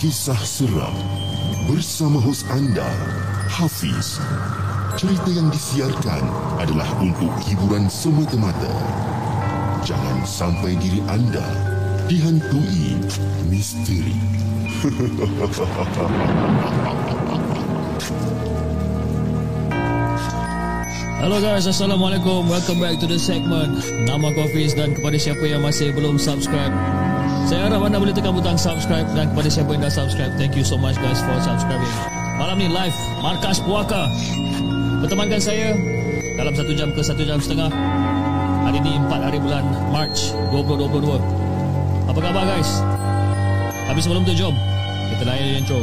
kisah seram bersama hos anda Hafiz. Cerita yang disiarkan adalah untuk hiburan semata-mata. Jangan sampai diri anda dihantui misteri. Hello guys, Assalamualaikum. Welcome back to the segment. Nama Hafiz dan kepada siapa yang masih belum subscribe, saya harap anda boleh tekan butang subscribe dan kepada siapa yang dah subscribe, thank you so much guys for subscribing. Malam ni live, Markas Puaka. Bertemankan saya dalam satu jam ke satu jam setengah. Hari ini 4 hari bulan March 2022. Apa khabar guys? Tapi sebelum tu jom, kita layan intro.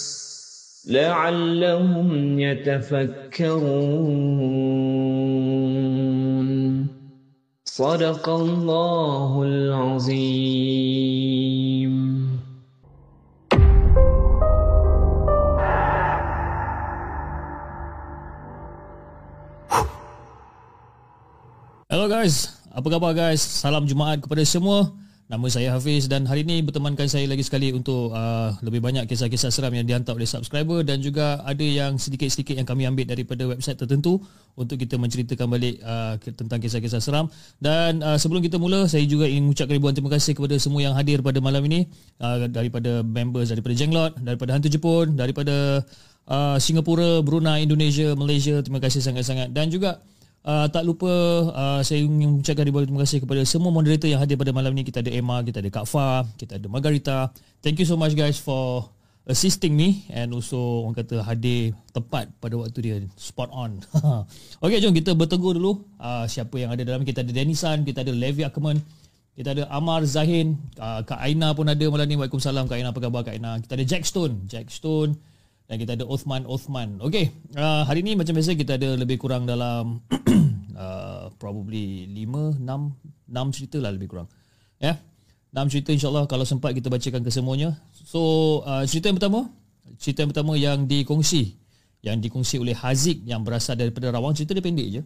لعلهم يتفكرون صدق الله العظيم Hello guys, apa khabar guys? Salam Jumaat kepada semua. Nama saya Hafiz dan hari ini bertemankan saya lagi sekali untuk uh, lebih banyak kisah-kisah seram yang dihantar oleh subscriber dan juga ada yang sedikit-sedikit yang kami ambil daripada website tertentu untuk kita menceritakan balik uh, tentang kisah-kisah seram. Dan uh, sebelum kita mula, saya juga ingin mengucapkan ribuan terima kasih kepada semua yang hadir pada malam ini uh, daripada members daripada Jenglot, daripada Hantu Jepun, daripada uh, Singapura, Brunei, Indonesia, Malaysia. Terima kasih sangat-sangat dan juga Uh, tak lupa uh, saya ingin mengucapkan ribuan terima kasih kepada semua moderator yang hadir pada malam ini. Kita ada Emma, kita ada Kak Fa, kita ada Margarita. Thank you so much guys for assisting me and also orang kata hadir tepat pada waktu dia spot on. okay jom kita bertegur dulu uh, siapa yang ada dalam kita ada Denisan, kita ada Levi Akman, kita ada Amar Zahin, uh, Kak Aina pun ada malam ni. Waalaikumsalam Kak Aina, apa khabar Kak Aina? Kita ada Jack Stone, Jack Stone dan kita ada Othman Othman. Okay, uh, hari ni macam biasa kita ada lebih kurang dalam uh, probably 5 6 6 cerita lah lebih kurang. Ya. Yeah? 6 cerita insyaallah kalau sempat kita bacakan kesemuanya. So, uh, cerita yang pertama, cerita yang pertama yang dikongsi yang dikongsi oleh Haziq yang berasal daripada Rawang cerita dia pendek je.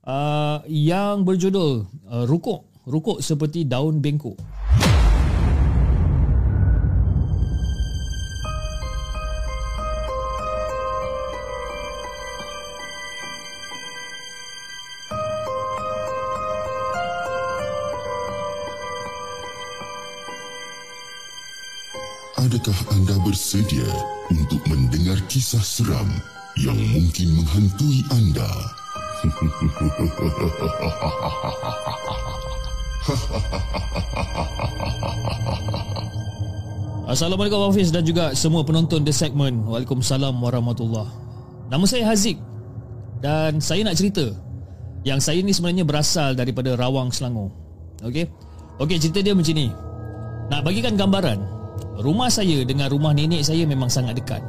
Uh, yang berjudul uh, Rukuk, Rukuk seperti daun bengkok. Adakah anda bersedia untuk mendengar kisah seram yang mungkin menghantui anda? Assalamualaikum Hafiz dan juga semua penonton The Segment. Waalaikumsalam warahmatullahi Nama saya Haziq dan saya nak cerita yang saya ni sebenarnya berasal daripada Rawang Selangor. Okey. Okey, cerita dia macam ni. Nak bagikan gambaran, rumah saya dengan rumah nenek saya memang sangat dekat.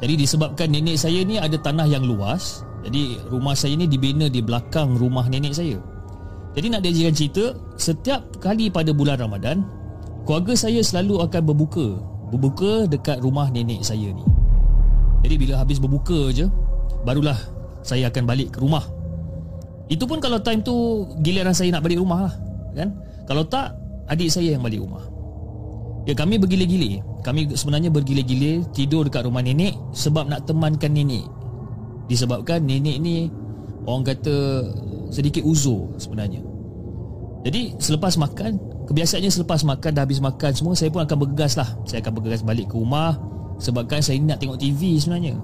Jadi disebabkan nenek saya ni ada tanah yang luas, jadi rumah saya ni dibina di belakang rumah nenek saya. Jadi nak dijadikan cerita, setiap kali pada bulan Ramadan, keluarga saya selalu akan berbuka. Berbuka dekat rumah nenek saya ni. Jadi bila habis berbuka je, barulah saya akan balik ke rumah. Itu pun kalau time tu giliran saya nak balik rumah lah. Kan? Kalau tak, adik saya yang balik rumah. Ya kami bergile-gile Kami sebenarnya bergile-gile Tidur dekat rumah nenek Sebab nak temankan nenek. Disebabkan nenek ni Orang kata Sedikit uzur sebenarnya. Jadi selepas makan Kebiasaannya selepas makan Dah habis makan semua Saya pun akan bergegas lah. Saya akan bergegas balik ke rumah Sebabkan saya nak tengok TV sebenarnya.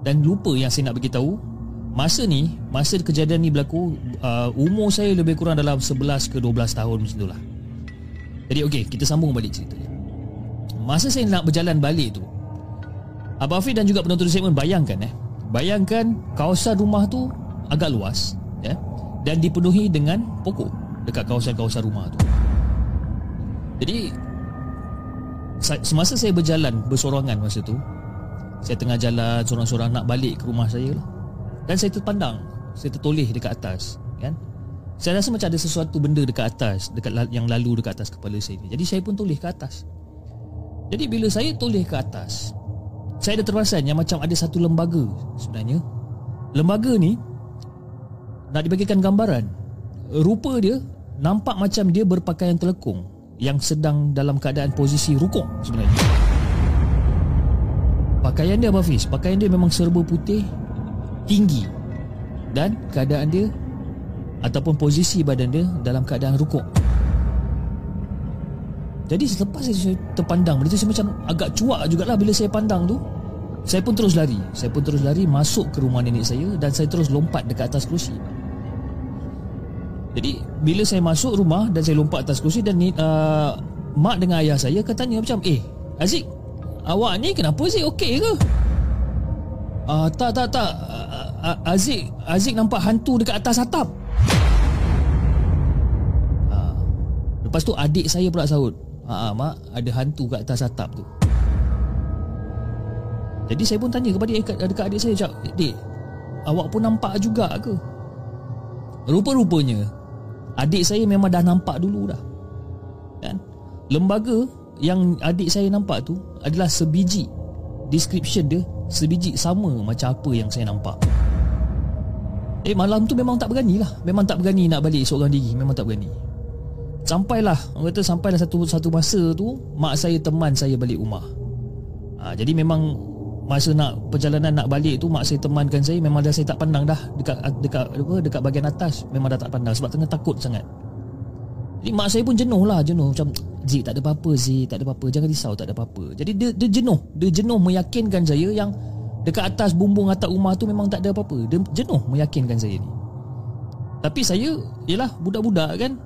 Dan lupa yang saya nak beritahu Masa ni Masa kejadian ni berlaku uh, Umur saya lebih kurang dalam 11 ke 12 tahun macam itulah Jadi okey Kita sambung balik cerita Masa saya nak berjalan balik tu Abang Hafiz dan juga penonton segmen bayangkan eh. Bayangkan kawasan rumah tu agak luas ya, Dan dipenuhi dengan pokok Dekat kawasan-kawasan rumah tu. Jadi Semasa saya berjalan bersorangan masa tu Saya tengah jalan sorang-sorang nak balik ke rumah saya lah. Dan saya terpandang Saya tertoleh dekat atas kan? Saya rasa macam ada sesuatu benda dekat atas dekat Yang lalu dekat atas kepala saya ni Jadi saya pun toleh ke atas Jadi bila saya toleh ke atas saya ada terperasan yang macam ada satu lembaga sebenarnya. Lembaga ni nak dibagikan gambaran. Rupa dia nampak macam dia berpakaian telekung yang sedang dalam keadaan posisi rukuk sebenarnya. Pakaian dia apa Fiz? Pakaian dia memang serba putih, tinggi dan keadaan dia ataupun posisi badan dia dalam keadaan rukuk. Jadi selepas saya terpandang benda tu saya macam agak cuak jugalah bila saya pandang tu. Saya pun terus lari. Saya pun terus lari masuk ke rumah nenek saya dan saya terus lompat dekat atas kerusi. Jadi bila saya masuk rumah dan saya lompat atas kerusi dan uh, mak dengan ayah saya katanya macam, "Eh, Aziz, awak ni kenapa sih okey ke?" Uh, tak tak tak. Uh, Aziz, Aziz nampak hantu dekat atas atap. Lepas tu adik saya pula sahut. Ha, ha mak ada hantu kat atas atap tu. Jadi saya pun tanya kepada dekat, dekat adik saya, "Cak, dik, awak pun nampak juga ke?" Rupa-rupanya adik saya memang dah nampak dulu dah. Kan? Lembaga yang adik saya nampak tu adalah sebiji description dia sebiji sama macam apa yang saya nampak. Eh malam tu memang tak berani lah Memang tak berani nak balik seorang diri Memang tak berani Sampailah. Orang kata sampailah satu satu masa tu Mak saya teman saya balik rumah. Ha, Jadi memang Masa nak perjalanan nak balik tu Mak saya temankan saya Memang dah saya tak pandang dah. Dekat dekat apa, dekat bahagian atas Memang dah tak pandang Sebab tengah takut sangat. Jadi mak saya pun jenuh lah Jenuh. Macam Zik tak ada apa-apa Zik tak ada apa-apa. Jangan risau tak ada apa-apa. Jadi dia, dia jenuh. Dia jenuh meyakinkan saya yang Dekat atas bumbung atap rumah tu Memang tak ada apa-apa. Dia jenuh meyakinkan saya ni. Tapi saya Yelah budak-budak kan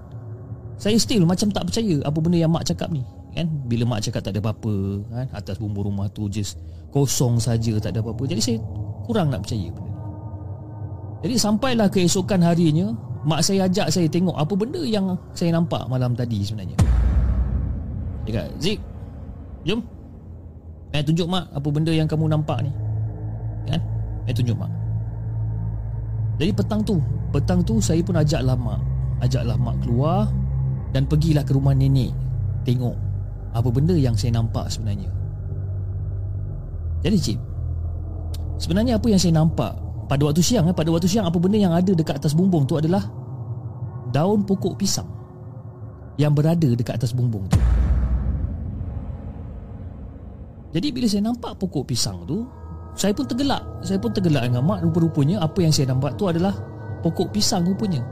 saya still macam tak percaya apa benda yang mak cakap ni kan? Bila mak cakap tak ada apa-apa kan? Atas bumbu rumah tu just kosong saja tak ada apa-apa. Jadi saya kurang nak percaya benda ni. Jadi sampailah keesokan harinya mak saya ajak saya tengok apa benda yang saya nampak malam tadi sebenarnya. Dia kata Zik jom. Eh tunjuk mak apa benda yang kamu nampak ni. Kan? Eh tunjuk mak. Jadi petang tu petang tu saya pun ajaklah mak ajaklah mak keluar dan pergilah ke rumah nenek tengok apa benda yang saya nampak sebenarnya. Jadi cip, sebenarnya apa yang saya nampak pada waktu siang eh, pada waktu siang apa benda yang ada dekat atas bumbung tu adalah daun pokok pisang yang berada dekat atas bumbung tu. Jadi bila saya nampak pokok pisang tu, saya pun tergelak. Saya pun tergelak dengan mak rupa-rupanya apa yang saya nampak tu adalah pokok pisang rupanya.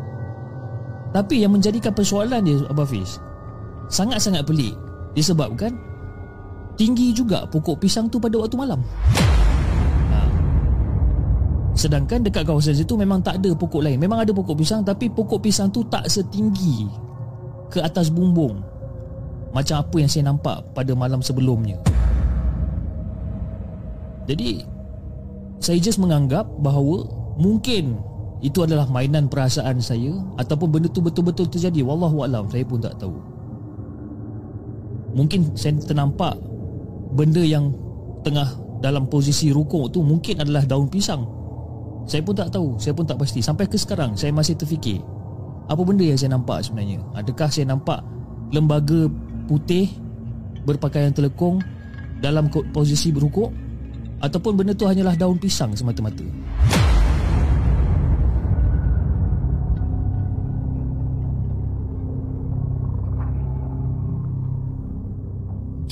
Tapi yang menjadikan persoalan dia Abah Fiz Sangat-sangat pelik. Disebabkan Tinggi juga pokok pisang tu pada waktu malam. Ha. Sedangkan dekat kawasan situ memang tak ada pokok lain. Memang ada pokok pisang Tapi pokok pisang tu tak setinggi Ke atas bumbung. Macam apa yang saya nampak pada malam sebelumnya. Jadi Saya just menganggap bahawa Mungkin itu adalah mainan perasaan saya ataupun benda tu betul-betul terjadi. Wallahu alam saya pun tak tahu. Mungkin saya ternampak benda yang tengah dalam posisi rukuk tu mungkin adalah daun pisang. Saya pun tak tahu saya pun tak pasti. Sampai ke sekarang saya masih terfikir apa benda yang saya nampak sebenarnya? Adakah saya nampak lembaga putih berpakaian telekung dalam posisi berukuk? Ataupun benda tu hanyalah daun pisang semata-mata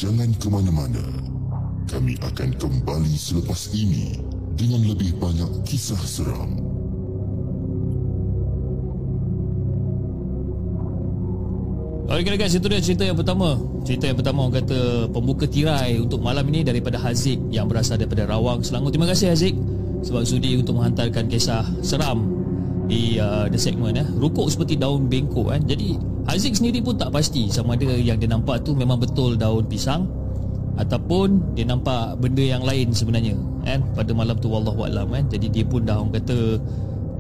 Jangan ke mana-mana. Kami akan kembali selepas ini dengan lebih banyak kisah seram. Okey guys, itu dia cerita yang pertama. Cerita yang pertama orang kata pembuka tirai untuk malam ini daripada Haziq yang berasal daripada Rawang, Selangor. Terima kasih Haziq sebab sudi untuk menghantarkan kisah seram di uh, the segment eh. Rukuk seperti daun bengkok kan. Jadi Haziq sendiri pun tak pasti sama ada yang dia nampak tu memang betul daun pisang ataupun dia nampak benda yang lain sebenarnya kan pada malam tu wallahu alam kan jadi dia pun dah orang kata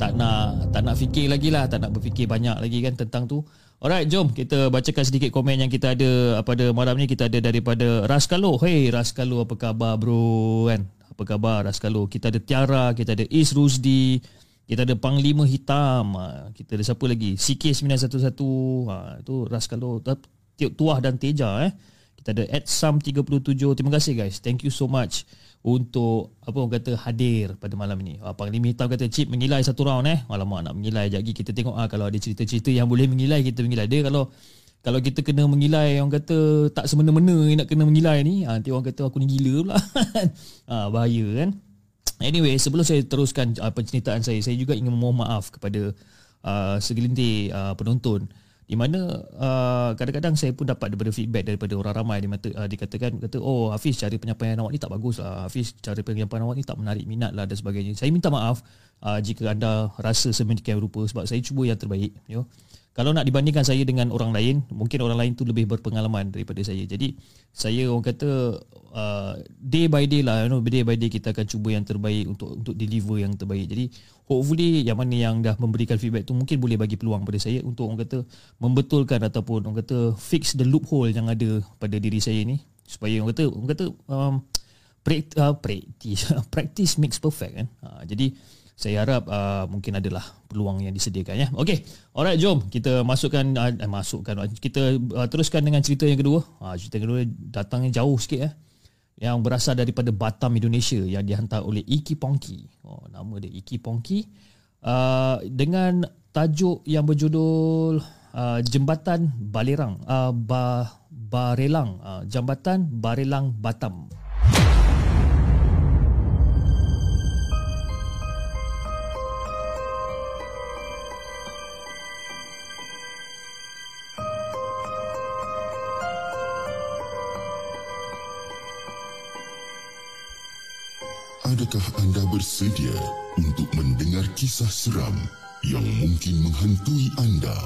tak nak tak nak fikir lagi lah tak nak berfikir banyak lagi kan tentang tu Alright, jom kita bacakan sedikit komen yang kita ada pada malam ni. Kita ada daripada Raskalo. Hey, Raskalo apa khabar bro? Kan? Apa khabar Raskalo? Kita ada Tiara, kita ada Is Rusdi, kita ada Panglima Hitam. Ha, kita ada siapa lagi? CK911. Ha, itu Raskalo. Tuah dan Teja eh. Kita ada Edsam37. Terima kasih guys. Thank you so much untuk apa orang kata hadir pada malam ini. Ah, Panglima Hitam kata Cip mengilai satu round eh. Alamak nak mengilai sekejap lagi kita tengok ah kalau ada cerita-cerita yang boleh mengilai kita mengilai. Dia kalau kalau kita kena mengilai orang kata tak semena-mena nak kena mengilai ni, ah, nanti orang kata aku ni gila pula. ah, bahaya kan. Anyway, sebelum saya teruskan uh, penceritaan saya, saya juga ingin memohon maaf kepada uh, segelintir uh, penonton. Di mana uh, kadang-kadang saya pun dapat daripada feedback daripada orang ramai di mata uh, dikatakan kata oh Hafiz cara penyampaian awak ni tak bagus lah. Hafiz cara penyampaian awak ni tak menarik minat lah dan sebagainya. Saya minta maaf uh, jika anda rasa sedemikian rupa sebab saya cuba yang terbaik you know kalau nak dibandingkan saya dengan orang lain mungkin orang lain tu lebih berpengalaman daripada saya. Jadi saya orang kata uh, day by day lah you know day by day kita akan cuba yang terbaik untuk untuk deliver yang terbaik. Jadi hopefully yang mana yang dah memberikan feedback tu mungkin boleh bagi peluang pada saya untuk orang kata membetulkan ataupun orang kata fix the loophole yang ada pada diri saya ni. Supaya orang kata orang kata um, uh, practice practice makes perfect kan. Uh, jadi saya harap uh, mungkin adalah peluang yang disediakan ya. Okey. Alright, jom kita masukkan uh, eh, masukkan kita uh, teruskan dengan cerita yang kedua. Uh, cerita yang kedua datangnya jauh sikit ya. Yang berasal daripada Batam Indonesia yang dihantar oleh Iki Pongki. Oh, nama dia Iki Pongki. Uh, dengan tajuk yang berjudul uh, Jembatan Balerang uh, ba, Barelang uh, Jambatan Barelang Batam. Adakah anda bersedia untuk mendengar kisah seram yang mungkin menghantui anda?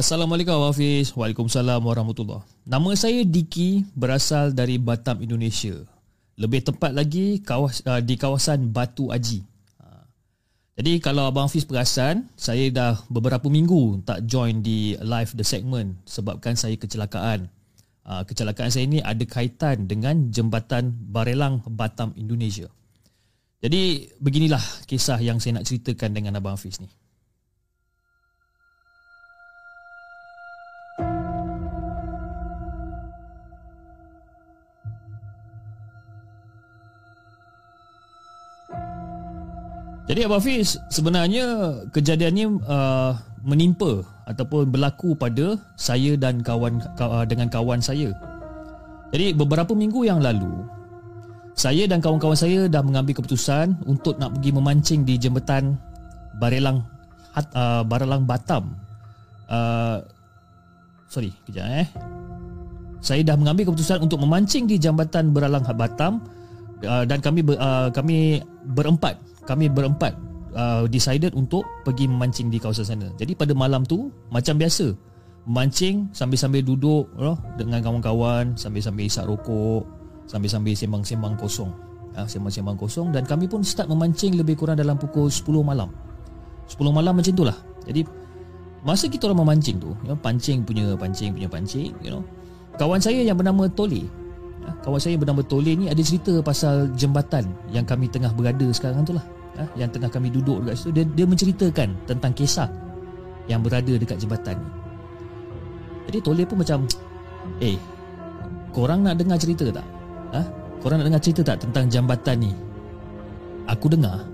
Assalamualaikum Hafiz. Waalaikumsalam warahmatullahi. Nama saya Diki Berasal dari Batam, Indonesia. Lebih tepat lagi kawas, uh, Di kawasan Batu Aji jadi kalau Abang Hafiz perasan, saya dah beberapa minggu tak join di live the segment sebabkan saya kecelakaan. Uh, kecelakaan saya ini ada kaitan dengan jembatan Barelang Batam Indonesia. Jadi beginilah kisah yang saya nak ceritakan dengan Abang Hafiz ni. Jadi Abang Fiz, sebenarnya kejadiannya uh, menimpa ataupun berlaku pada saya dan kawan uh, dengan kawan saya. Jadi beberapa minggu yang lalu, saya dan kawan-kawan saya dah mengambil keputusan untuk nak pergi memancing di jembatan Barelang uh, Barelang Batam. Uh, sorry, kejap eh. Saya dah mengambil keputusan untuk memancing di jambatan Barelang Batam uh, dan kami ber, uh, kami berempat kami berempat uh, decided untuk pergi memancing di kawasan sana. Jadi pada malam tu macam biasa mancing sambil-sambil duduk know, dengan kawan-kawan sambil-sambil isap rokok sambil-sambil sembang-sembang kosong. Uh, sembang-sembang kosong dan kami pun start memancing lebih kurang dalam pukul 10 malam. 10 malam macam tu lah jadi masa kita orang memancing tu you know, pancing punya pancing punya pancing you know. Kawan saya yang bernama Toli kawan saya bernama Tole ni ada cerita pasal jembatan yang kami tengah berada sekarang tu lah. Ha, yang tengah kami duduk dekat situ. Dia, dia menceritakan tentang kisah yang berada dekat jembatan ni. Jadi Tole pun macam, eh, korang nak dengar cerita tak? Ha? Korang nak dengar cerita tak tentang jambatan ni? Aku dengar,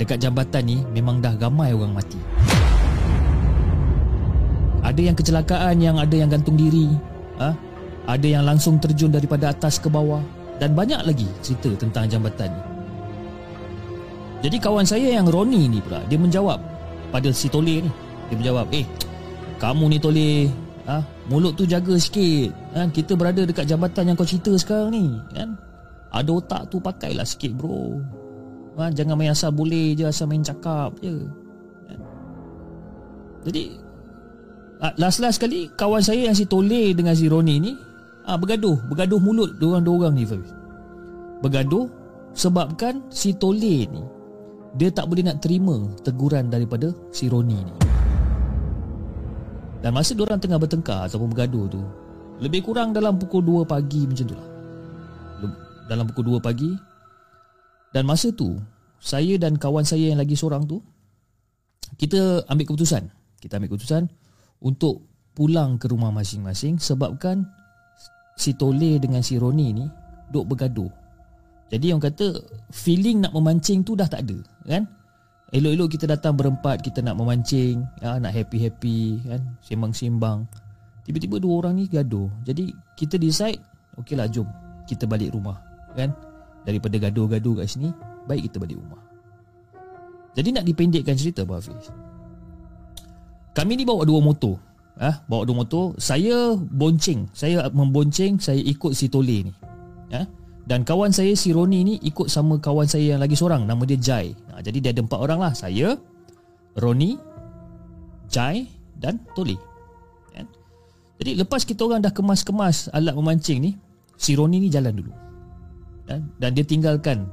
dekat jambatan ni memang dah ramai orang mati. Ada yang kecelakaan, yang ada yang gantung diri. Ha? Ada yang langsung terjun daripada atas ke bawah dan banyak lagi cerita tentang jambatan. Jadi kawan saya yang Roni ni pula dia menjawab pada si Tole ni. Dia menjawab, "Eh, kamu ni Tole, ha, mulut tu jaga sikit. Ha, kita berada dekat jambatan yang kau cerita sekarang ni, kan? Ada otak tu pakailah sikit, bro. Ha, jangan main asal boleh je asal main cakap je." Jadi ah, Last-last kali Kawan saya yang si Tole Dengan si Roni ni ah, Bergaduh. Bergaduh mulut Diorang-diorang ni Fafiz Bergaduh Sebabkan si Tole ni Dia tak boleh nak terima Teguran daripada si Roni ni. Dan masa diorang tengah bertengkar Ataupun bergaduh tu Lebih kurang dalam pukul 2 pagi Macam tu lah. Dalam pukul 2 pagi. Dan masa tu Saya dan kawan saya yang lagi seorang tu Kita ambil keputusan. Kita ambil keputusan Untuk pulang ke rumah masing-masing Sebabkan Si Tole dengan si Roni ni Duk bergaduh. Jadi orang kata Feeling nak memancing tu dah tak ada Kan? Elok-elok kita datang berempat Kita nak memancing ya, Nak happy-happy kan? Sembang-sembang. Tiba-tiba dua orang ni gaduh. Jadi kita decide Okey lah jom Kita balik rumah Kan? Daripada gaduh-gaduh kat sini Baik kita balik rumah. Jadi nak dipendekkan cerita Abang Hafiz. Kami ni bawa dua motor ah, Bawa dua motor. Saya bonceng. Saya membonceng Saya ikut si Tole ni. Ah, Dan kawan saya si Roni ni Ikut sama kawan saya yang lagi seorang. Nama dia Jai. Ah, Jadi dia ada empat orang lah. Saya Roni Jai Dan Tole. Kan? Jadi lepas kita orang dah kemas-kemas Alat memancing ni Si Roni ni jalan dulu. Kan? Dan dia tinggalkan.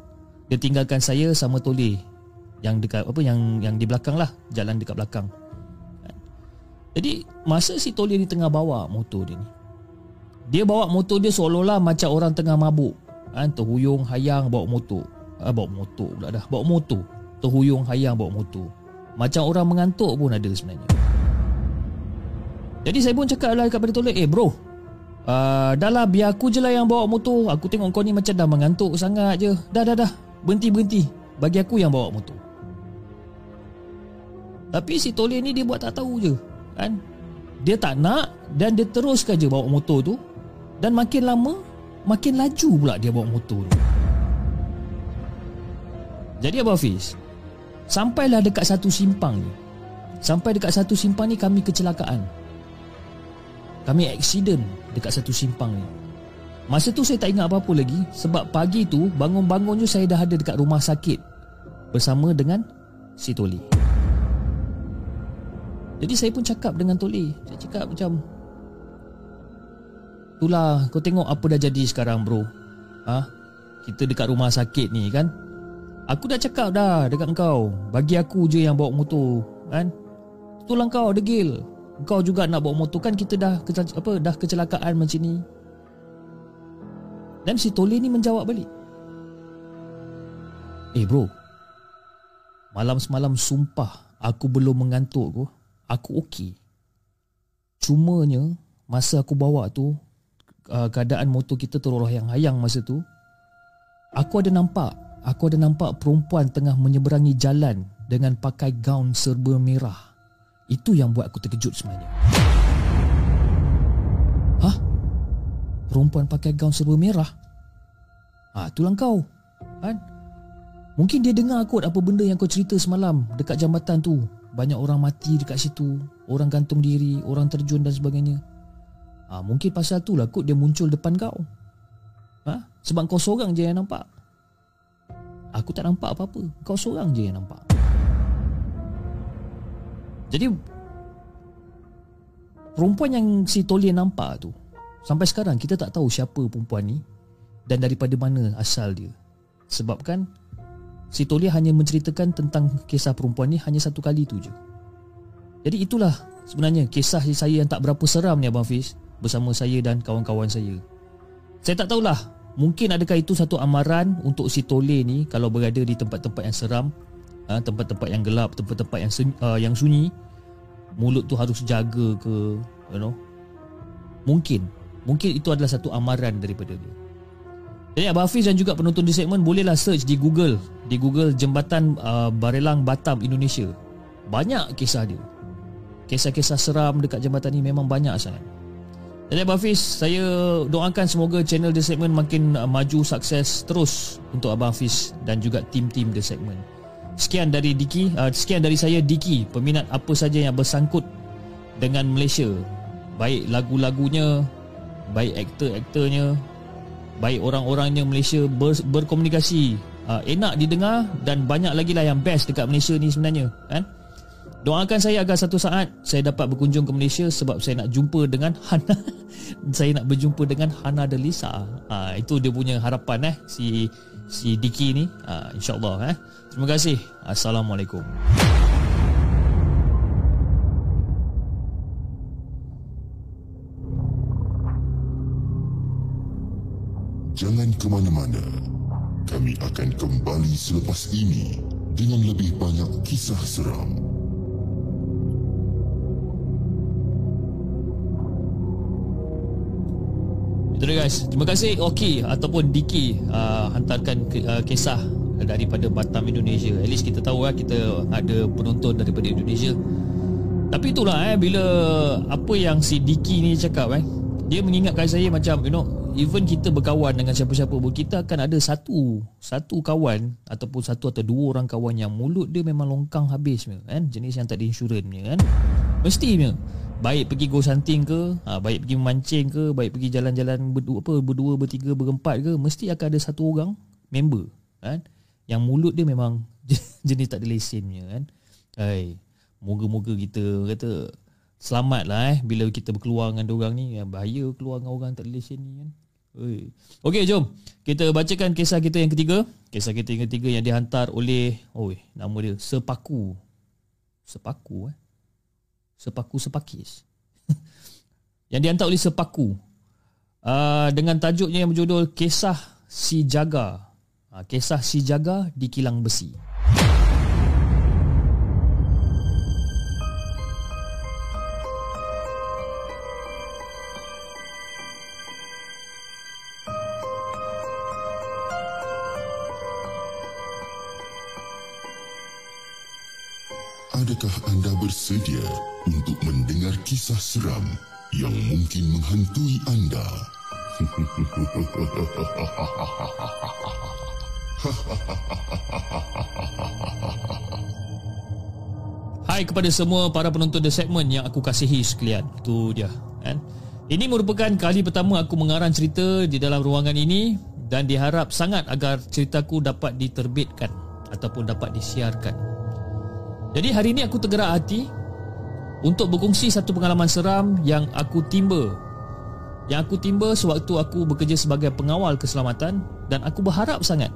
Dia tinggalkan saya sama Tole yang dekat apa yang yang di belakang lah. Jalan dekat belakang jadi masa si Tole ni tengah bawa motor dia ni Dia bawa motor dia seolah-olah macam orang tengah mabuk. Kan? Terhuyung hayang bawa motor. Ah, Bawa motor pula dah Bawa motor. Terhuyung hayang bawa motor. Macam orang mengantuk pun ada sebenarnya. Jadi saya pun cakap lah kepada Tole Eh bro Uh, dah lah biar aku je lah yang bawa motor. Aku tengok kau ni macam dah mengantuk sangat je. Dah dah dah. Berhenti berhenti. Bagi aku yang bawa motor. Tapi si Tole ni dia buat tak tahu je kan? Dia tak nak dan dia terus je bawa motor tu. Dan makin lama makin laju pula dia bawa motor tu. Jadi Abang Hafiz sampailah dekat satu simpang ni. Sampai dekat satu simpang ni kami kecelakaan. Kami accident dekat satu simpang ni. Masa tu saya tak ingat apa-apa lagi sebab pagi tu bangun-bangun je saya dah ada dekat rumah sakit bersama dengan si Toli jadi saya pun cakap dengan Tole Saya cakap macam Itulah kau tengok apa dah jadi sekarang bro. Ha? Kita dekat rumah sakit ni kan? Aku dah cakap dah dekat kau. Bagi aku je yang bawa motor kan? Itulah kau degil Kau juga nak bawa motor. Kan kita dah apa dah kecelakaan macam ni. Dan si Tole ni menjawab balik. Eh bro. Malam semalam sumpah Aku belum mengantuk kau aku okey. Cumanya masa aku bawa tu uh, keadaan motor kita terolah yang hayang masa tu aku ada nampak aku ada nampak perempuan tengah menyeberangi jalan dengan pakai gaun serba merah. Itu yang buat aku terkejut sebenarnya. Hah? Perempuan pakai gaun serba merah? Ha, itulah kau. Kan? Mungkin dia dengar kot apa benda yang kau cerita semalam dekat jambatan tu. Banyak orang mati dekat situ. Orang gantung diri Orang terjun dan sebagainya. Ha, Mungkin pasal tu lah kot dia muncul depan kau. Ha? Sebab kau seorang je yang nampak. Aku tak nampak apa-apa. Kau seorang je yang nampak. Jadi Perempuan yang si Tolien nampak tu Sampai sekarang kita tak tahu siapa perempuan ni Dan daripada mana asal dia. Sebabkan Si Tolia hanya menceritakan tentang kisah perempuan ni hanya satu kali tu je. Jadi itulah sebenarnya kisah saya yang tak berapa seram ni Abang Fiz bersama saya dan kawan-kawan saya. Saya tak tahulah, mungkin adakah itu satu amaran untuk si Tole ni kalau berada di tempat-tempat yang seram, ha, tempat-tempat yang gelap, tempat-tempat yang uh, yang sunyi, mulut tu harus jaga ke, you know. Mungkin, mungkin itu adalah satu amaran daripada dia. Jadi Abang Hafiz dan juga penonton di segmen bolehlah search di Google, di Google Jembatan uh, Barelang Batam Indonesia. Banyak kisah dia. Kisah-kisah seram dekat jembatan ni memang banyak sangat. Jadi Abang Hafiz, saya doakan semoga channel The Segment makin uh, maju sukses terus untuk Abang Hafiz dan juga tim-tim The Segment. Sekian dari Diki, uh, sekian dari saya Diki, peminat apa saja yang bersangkut dengan Malaysia. Baik lagu-lagunya, baik aktor-aktornya, baik orang-orangnya Malaysia ber, berkomunikasi uh, enak didengar dan banyak lagi lah yang best dekat Malaysia ni sebenarnya kan Doakan saya agar satu saat saya dapat berkunjung ke Malaysia sebab saya nak jumpa dengan Hana. saya nak berjumpa dengan Hana Delisa. Ha, itu dia punya harapan eh si si Diki ni. Ha, InsyaAllah eh. Terima kasih. Assalamualaikum. Jangan ke mana-mana. Kami akan kembali selepas ini dengan lebih banyak kisah seram. Itu dia guys. Terima kasih Oki ataupun Diki uh, hantarkan uh, kisah daripada Batam Indonesia. At least kita tahu lah kita ada penonton daripada Indonesia. Tapi itulah eh bila apa yang si Diki ni cakap eh dia mengingatkan saya macam you know even kita berkawan dengan siapa-siapa pun kita akan ada satu satu kawan ataupun satu atau dua orang kawan yang mulut dia memang longkang habis kan? Jenis yang tak ada insurans kan? Mesti punya. Baik pergi go hunting ke ha, baik pergi memancing ke baik pergi jalan-jalan berdua apa berdua bertiga berempat ke mesti akan ada satu orang member kan? Yang mulut dia memang jenis tak ada lesen punya kan? Hai moga-moga kita kata selamat lah eh bila kita berkeluar dengan orang ni bahaya keluar dengan orang tak ada lesen ni kan Okey, jom. Kita bacakan kisah kita yang ketiga. Kisah kita yang ketiga yang dihantar oleh, oi, nama dia Sepaku. Sepaku eh. Sepaku Sepakis. yang dihantar oleh Sepaku. Uh, dengan tajuknya yang berjudul Kisah Si Jaga. Uh, kisah Si Jaga di Kilang Besi. Adakah anda bersedia untuk mendengar kisah seram yang mungkin menghantui anda? Hai kepada semua para penonton The Segment yang aku kasihi sekalian. Tu dia, kan? Ini merupakan kali pertama aku mengarang cerita di dalam ruangan ini dan diharap sangat agar ceritaku dapat diterbitkan ataupun dapat disiarkan. Jadi hari ini aku tergerak hati untuk berkongsi satu pengalaman seram yang aku timba. Yang aku timba sewaktu aku bekerja sebagai pengawal keselamatan dan aku berharap sangat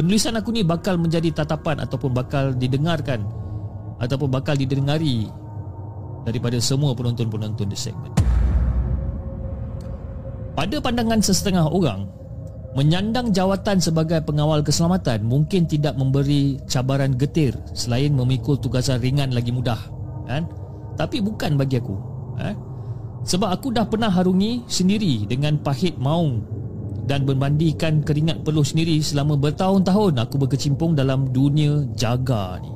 penulisan aku ni bakal menjadi tatapan ataupun bakal didengarkan ataupun bakal didengari daripada semua penonton-penonton di segmen. Pada pandangan sesetengah orang, Menyandang jawatan sebagai pengawal keselamatan mungkin tidak memberi cabaran getir selain memikul tugasan ringan lagi mudah, kan? Tapi bukan bagi aku, eh? Sebab aku dah pernah harungi sendiri dengan pahit maung dan berbandingkan keringat peluh sendiri selama bertahun-tahun aku berkecimpung dalam dunia jaga ni.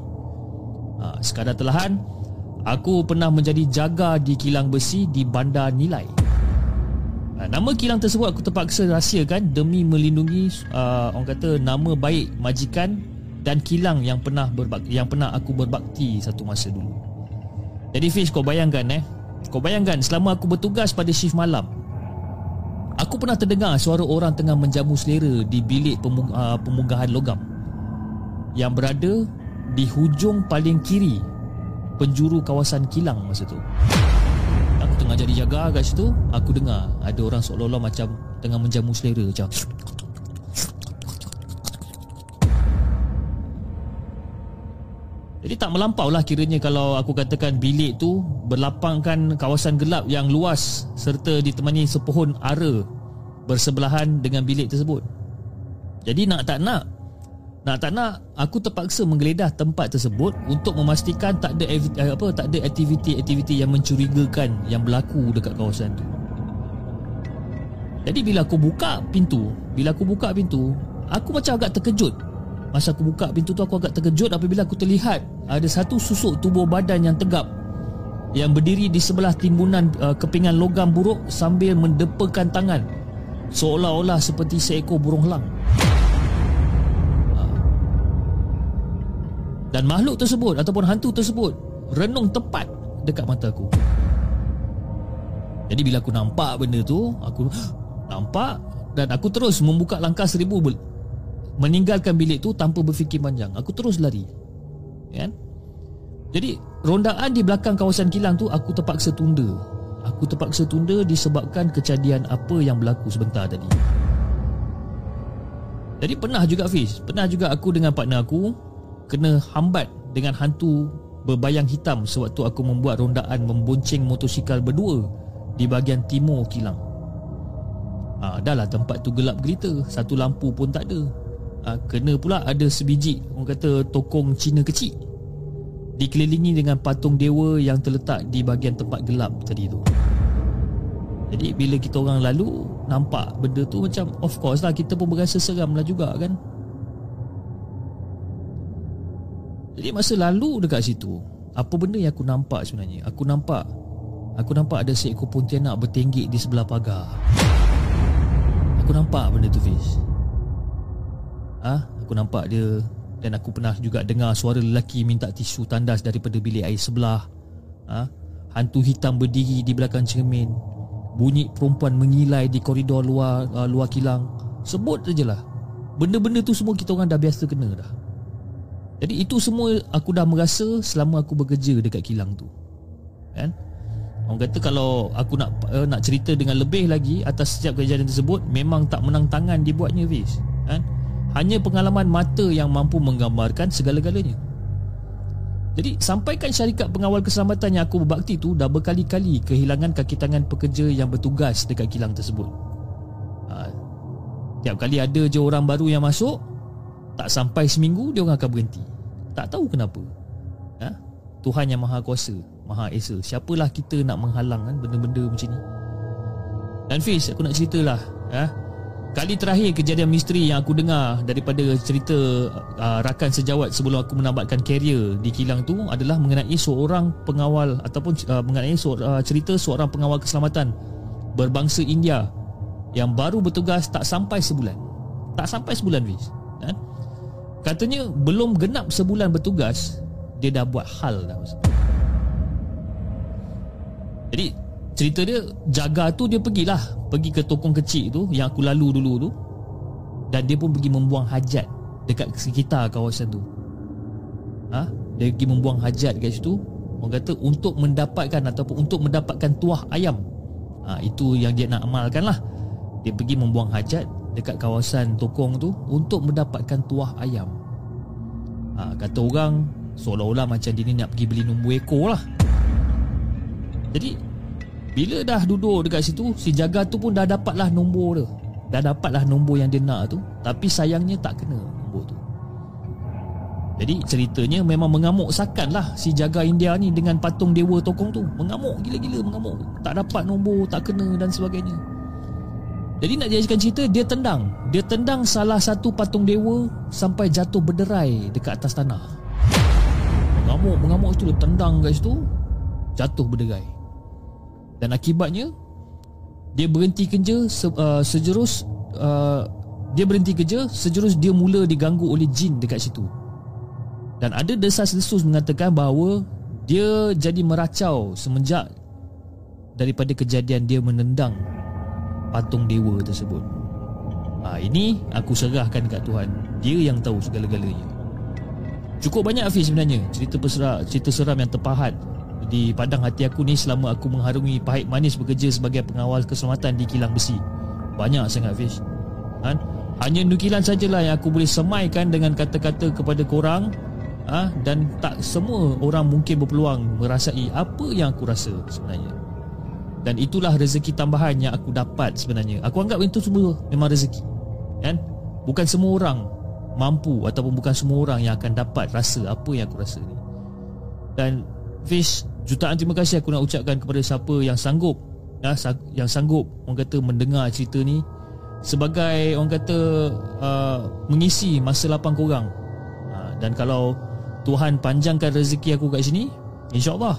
Ha, sekadar telahan, aku pernah menjadi jaga di kilang besi di bandar nilai. Ah, nama kilang tersebut aku terpaksa rahsiakan demi melindungi uh, orang kata nama baik majikan dan kilang yang pernah berbakti, yang pernah aku berbakti satu masa dulu. Jadi Fish kau bayangkan eh, kau bayangkan selama aku bertugas pada shift malam, aku pernah terdengar suara orang tengah menjamu selera di bilik pemung, uh, pemunggahan logam yang berada di hujung paling kiri penjuru kawasan kilang masa tu tengah jadi jaga kat situ Aku dengar ada orang seolah-olah macam Tengah menjamu selera macam. Jadi tak melampau lah kiranya kalau aku katakan bilik tu Berlapangkan kawasan gelap yang luas Serta ditemani sepohon ara Bersebelahan dengan bilik tersebut. Jadi nak tak nak nak tak nak aku terpaksa menggeledah tempat tersebut untuk memastikan tak ada eh, apa tak ada aktiviti-aktiviti yang mencurigakan yang berlaku dekat kawasan tu. Jadi bila aku buka pintu, bila aku buka pintu, aku macam agak terkejut. Masa aku buka pintu tu aku agak terkejut apabila aku terlihat ada satu susuk tubuh badan yang tegap yang berdiri di sebelah timbunan uh, kepingan logam buruk sambil mendepakan tangan seolah-olah seperti seekor burung helang. Dan makhluk tersebut ataupun hantu tersebut renung tepat dekat mata aku. Jadi bila aku nampak benda tu, aku nampak dan aku terus membuka langkah seribu meninggalkan bilik tu tanpa berfikir panjang. Aku terus lari. Kan? Jadi rondaan di belakang kawasan kilang tu aku terpaksa tunda. Aku terpaksa tunda disebabkan kejadian apa yang berlaku sebentar tadi. Jadi pernah juga Fiz, pernah juga aku dengan partner aku kena hambat dengan hantu berbayang hitam sewaktu aku membuat rondaan membonceng motosikal berdua di bahagian timur kilang. Ah, dah lah tempat tu gelap gelita, satu lampu pun tak ada. Ah, kena pula ada sebiji orang kata tokong Cina kecil dikelilingi dengan patung dewa yang terletak di bahagian tempat gelap tadi tu. Jadi bila kita orang lalu Nampak benda tu macam Of course lah kita pun berasa seram lah juga kan Jadi masa lalu dekat situ Apa benda yang aku nampak sebenarnya? Aku nampak Aku nampak ada seekor pontianak bertenggik di sebelah pagar. Aku nampak benda tu Fiz. Ah, ha? Aku nampak dia Dan aku pernah juga dengar suara lelaki minta tisu tandas daripada bilik air sebelah. Ah, ha? Hantu hitam berdiri di belakang cermin. Bunyi perempuan mengilai di koridor luar uh, luar kilang. Sebut sajalah. Benda-benda tu semua kita orang dah biasa kena dah Jadi itu semua aku dah merasa selama aku bekerja dekat kilang tu. Kan? Orang kata kalau aku nak uh, nak cerita dengan lebih lagi atas setiap kejadian tersebut memang tak menang tangan dibuatnya Fiz. Kan? Hanya pengalaman mata yang mampu menggambarkan segala-galanya. Jadi sampaikan syarikat pengawal keselamatan yang aku berbakti tu dah berkali-kali kehilangan kaki tangan pekerja yang bertugas dekat kilang tersebut. Ha, tiap kali ada je orang baru yang masuk, tak sampai seminggu dia orang akan berhenti. Tak tahu kenapa. Ha? Tuhan yang maha kuasa, maha esa. Siapalah kita nak menghalang kan benda-benda macam ni. Dan Fiz, aku nak ceritalah. Ha? Kali terakhir kejadian misteri yang aku dengar daripada cerita uh, rakan sejawat sebelum aku menambatkan carrier di kilang tu adalah mengenai seorang pengawal ataupun uh, mengenai so, uh, cerita seorang pengawal keselamatan berbangsa India yang baru bertugas tak sampai sebulan. Tak sampai sebulan, Fiz. Kan? Katanya belum genap sebulan bertugas dia dah buat hal dah. Jadi Cerita dia Jaga tu dia pergilah Pergi ke tokong kecil tu Yang aku lalu dulu tu Dan dia pun pergi membuang hajat Dekat sekitar kawasan tu ha? Dia pergi membuang hajat kat situ Orang kata untuk mendapatkan Ataupun untuk mendapatkan tuah ayam ha, Itu yang dia nak amalkan lah Dia pergi membuang hajat Dekat kawasan tokong tu Untuk mendapatkan tuah ayam. Ha, Kata orang Seolah-olah macam dia ni nak pergi beli nombor ekor lah. Jadi bila dah duduk dekat situ Si jaga tu pun dah dapatlah nombor tu Dah dapatlah nombor yang dia nak tu Tapi sayangnya tak kena nombor tu. Jadi ceritanya memang mengamuk sakan lah Si jaga India ni dengan patung dewa tokong tu. Mengamuk gila-gila mengamuk. Tak dapat nombor, tak kena dan sebagainya Jadi nak jadikan cerita Dia tendang. Dia tendang salah satu patung dewa Sampai jatuh berderai dekat atas tanah. Mengamuk, mengamuk tu dia tendang kat situ Jatuh berderai. Dan akibatnya dia berhenti kerja se, uh, sejurus uh, dia berhenti kerja sejurus dia mula diganggu oleh jin dekat situ. Dan ada desas-desus mengatakan bahawa dia jadi meracau semenjak daripada kejadian dia menendang patung dewa tersebut ha, ini aku serahkan dekat Tuhan dia yang tahu segala-galanya cukup banyak Hafiz sebenarnya cerita pesera, cerita seram yang terpahat di padang hati aku ni selama aku mengharungi pahit manis bekerja sebagai pengawal keselamatan di kilang besi. Banyak sangat Fish. Kan? Hanya nukilan sajalah yang aku boleh semaikan dengan kata-kata kepada korang ha? dan tak semua orang mungkin berpeluang merasai apa yang aku rasa sebenarnya. Dan itulah rezeki tambahan yang aku dapat sebenarnya. Aku anggap itu semua memang rezeki. Kan? Bukan semua orang mampu ataupun bukan semua orang yang akan dapat rasa apa yang aku rasa ni. Dan Fish Jutaan terima kasih aku nak ucapkan kepada siapa yang sanggup ya, Yang sanggup orang kata mendengar cerita ni Sebagai orang kata uh, mengisi masa lapang korang uh, Dan kalau Tuhan panjangkan rezeki aku kat sini InsyaAllah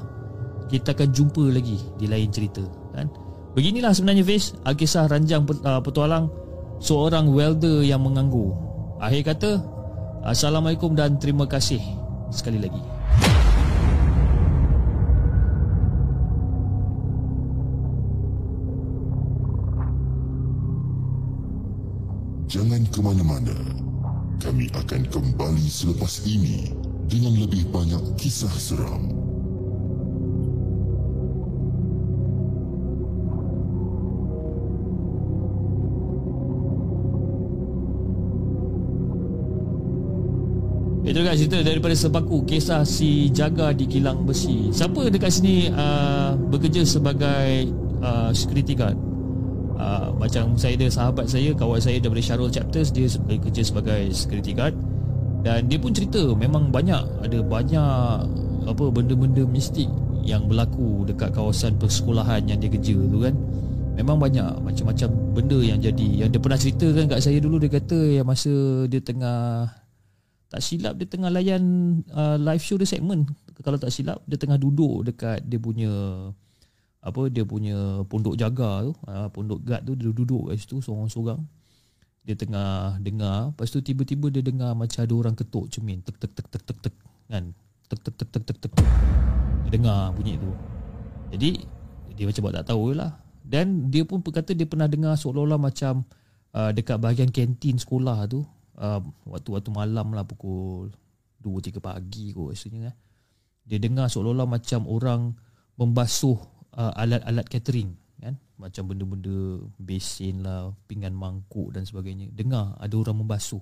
kita akan jumpa lagi di lain cerita kan? Beginilah sebenarnya Fiz Kisah ranjang uh, petualang Seorang welder yang menganggur Akhir kata Assalamualaikum dan terima kasih Sekali lagi Jangan ke mana-mana. Kami akan kembali selepas ini dengan lebih banyak kisah seram. Itu kan cerita daripada sepaku Kisah si jaga di kilang besi. Siapa dekat sini uh, Bekerja sebagai uh, Security guard? Uh, Macam saya ada sahabat saya Kawan saya daripada Syarul Chapters Dia bekerja sebagai security guard. Dan dia pun cerita Memang banyak Ada banyak apa Benda-benda mistik Yang berlaku Dekat kawasan persekolahan Yang dia kerja tu kan. Memang banyak Macam-macam benda yang jadi. Yang dia pernah ceritakan kat saya dulu Dia kata yang masa dia tengah tak silap dia tengah layan uh, live show dia segmen kalau tak silap dia tengah duduk dekat dia punya apa dia punya pondok jaga tu. Uh, pondok guard tu dia duduk kat situ seorang-seorang dia tengah dengar. Lepas tu tiba-tiba dia dengar macam ada orang ketuk cermin. Tek tek tek tek tek tek. Kan? Tek tek tek tek tek tek. Dia dengar bunyi tu. Jadi dia macam buat tak tahu lah. Dan dia pun berkata dia pernah dengar seolah-olah macam uh, dekat bahagian kantin sekolah tu uh, waktu-waktu malam lah pukul 2 3 pagi kot rasanya kan. Dia dengar seolah-olah macam orang membasuh uh, alat-alat catering kan. Macam benda-benda besin lah, pinggan mangkuk dan sebagainya. Dengar ada orang membasuh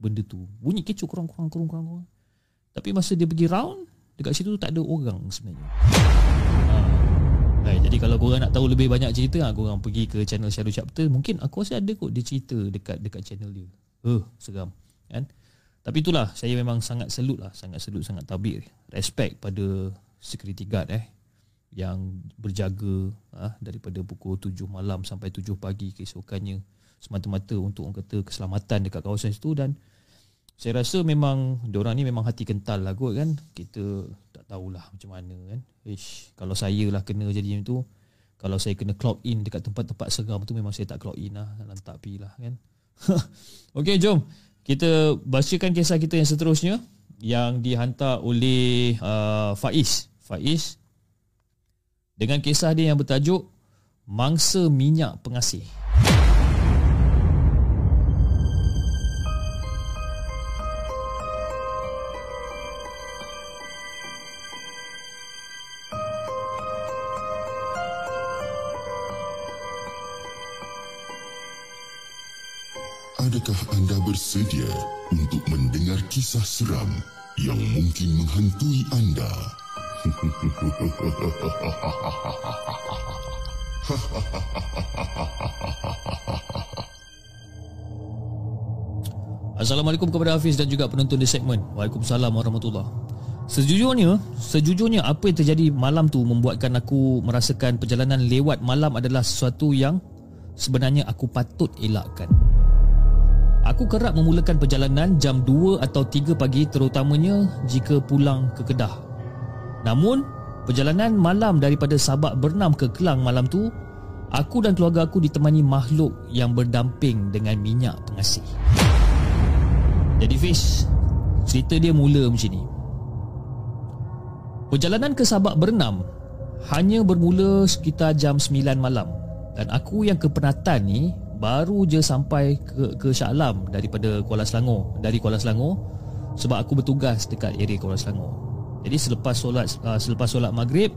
benda tu. Bunyi kecoh kurang-kurang kurang-kurang. Tapi masa dia pergi round dekat situ tak ada orang sebenarnya. Hai, jadi kalau korang nak tahu lebih banyak cerita, ah, korang pergi ke channel Shadow Chapter. Mungkin aku rasa ada kot dia cerita dekat dekat channel dia. Uh, seram kan? Tapi itulah saya memang sangat selut lah, sangat selut, sangat tabir. Respect pada security guard eh yang berjaga ah, daripada pukul 7 malam sampai 7 pagi keesokannya semata-mata untuk orang kata keselamatan dekat kawasan itu dan saya rasa memang diorang ni memang hati kental lah kot kan kita tak tahulah macam mana kan Ish, kalau saya lah kena jadi macam tu kalau saya kena clock in dekat tempat-tempat seram tu memang saya tak clock in lah lantak pi lah kan Okey, jom kita bacakan kisah kita yang seterusnya yang dihantar oleh uh, Faiz. Faiz dengan kisah dia yang bertajuk Mangsa Minyak Pengasih. Adakah anda bersedia untuk mendengar kisah seram yang mungkin menghantui anda? Assalamualaikum kepada Hafiz dan juga penonton di segmen. Waalaikumsalam warahmatullahi Sejujurnya, sejujurnya apa yang terjadi malam tu membuatkan aku merasakan perjalanan lewat malam adalah sesuatu yang sebenarnya aku patut elakkan. Aku kerap memulakan perjalanan jam 2 atau 3 pagi terutamanya jika pulang ke Kedah. Namun, perjalanan malam daripada Sabak Bernam ke Kelang malam tu, aku dan keluarga aku ditemani makhluk yang berdamping dengan minyak pengasih. Jadi Fish, cerita dia mula macam ni. Perjalanan ke Sabak Bernam hanya bermula sekitar jam 9 malam dan aku yang kepenatan ni baru je sampai ke ke Shah Alam daripada Kuala Selangor dari Kuala Selangor sebab aku bertugas dekat area Kuala Selangor. Jadi selepas solat uh, selepas solat maghrib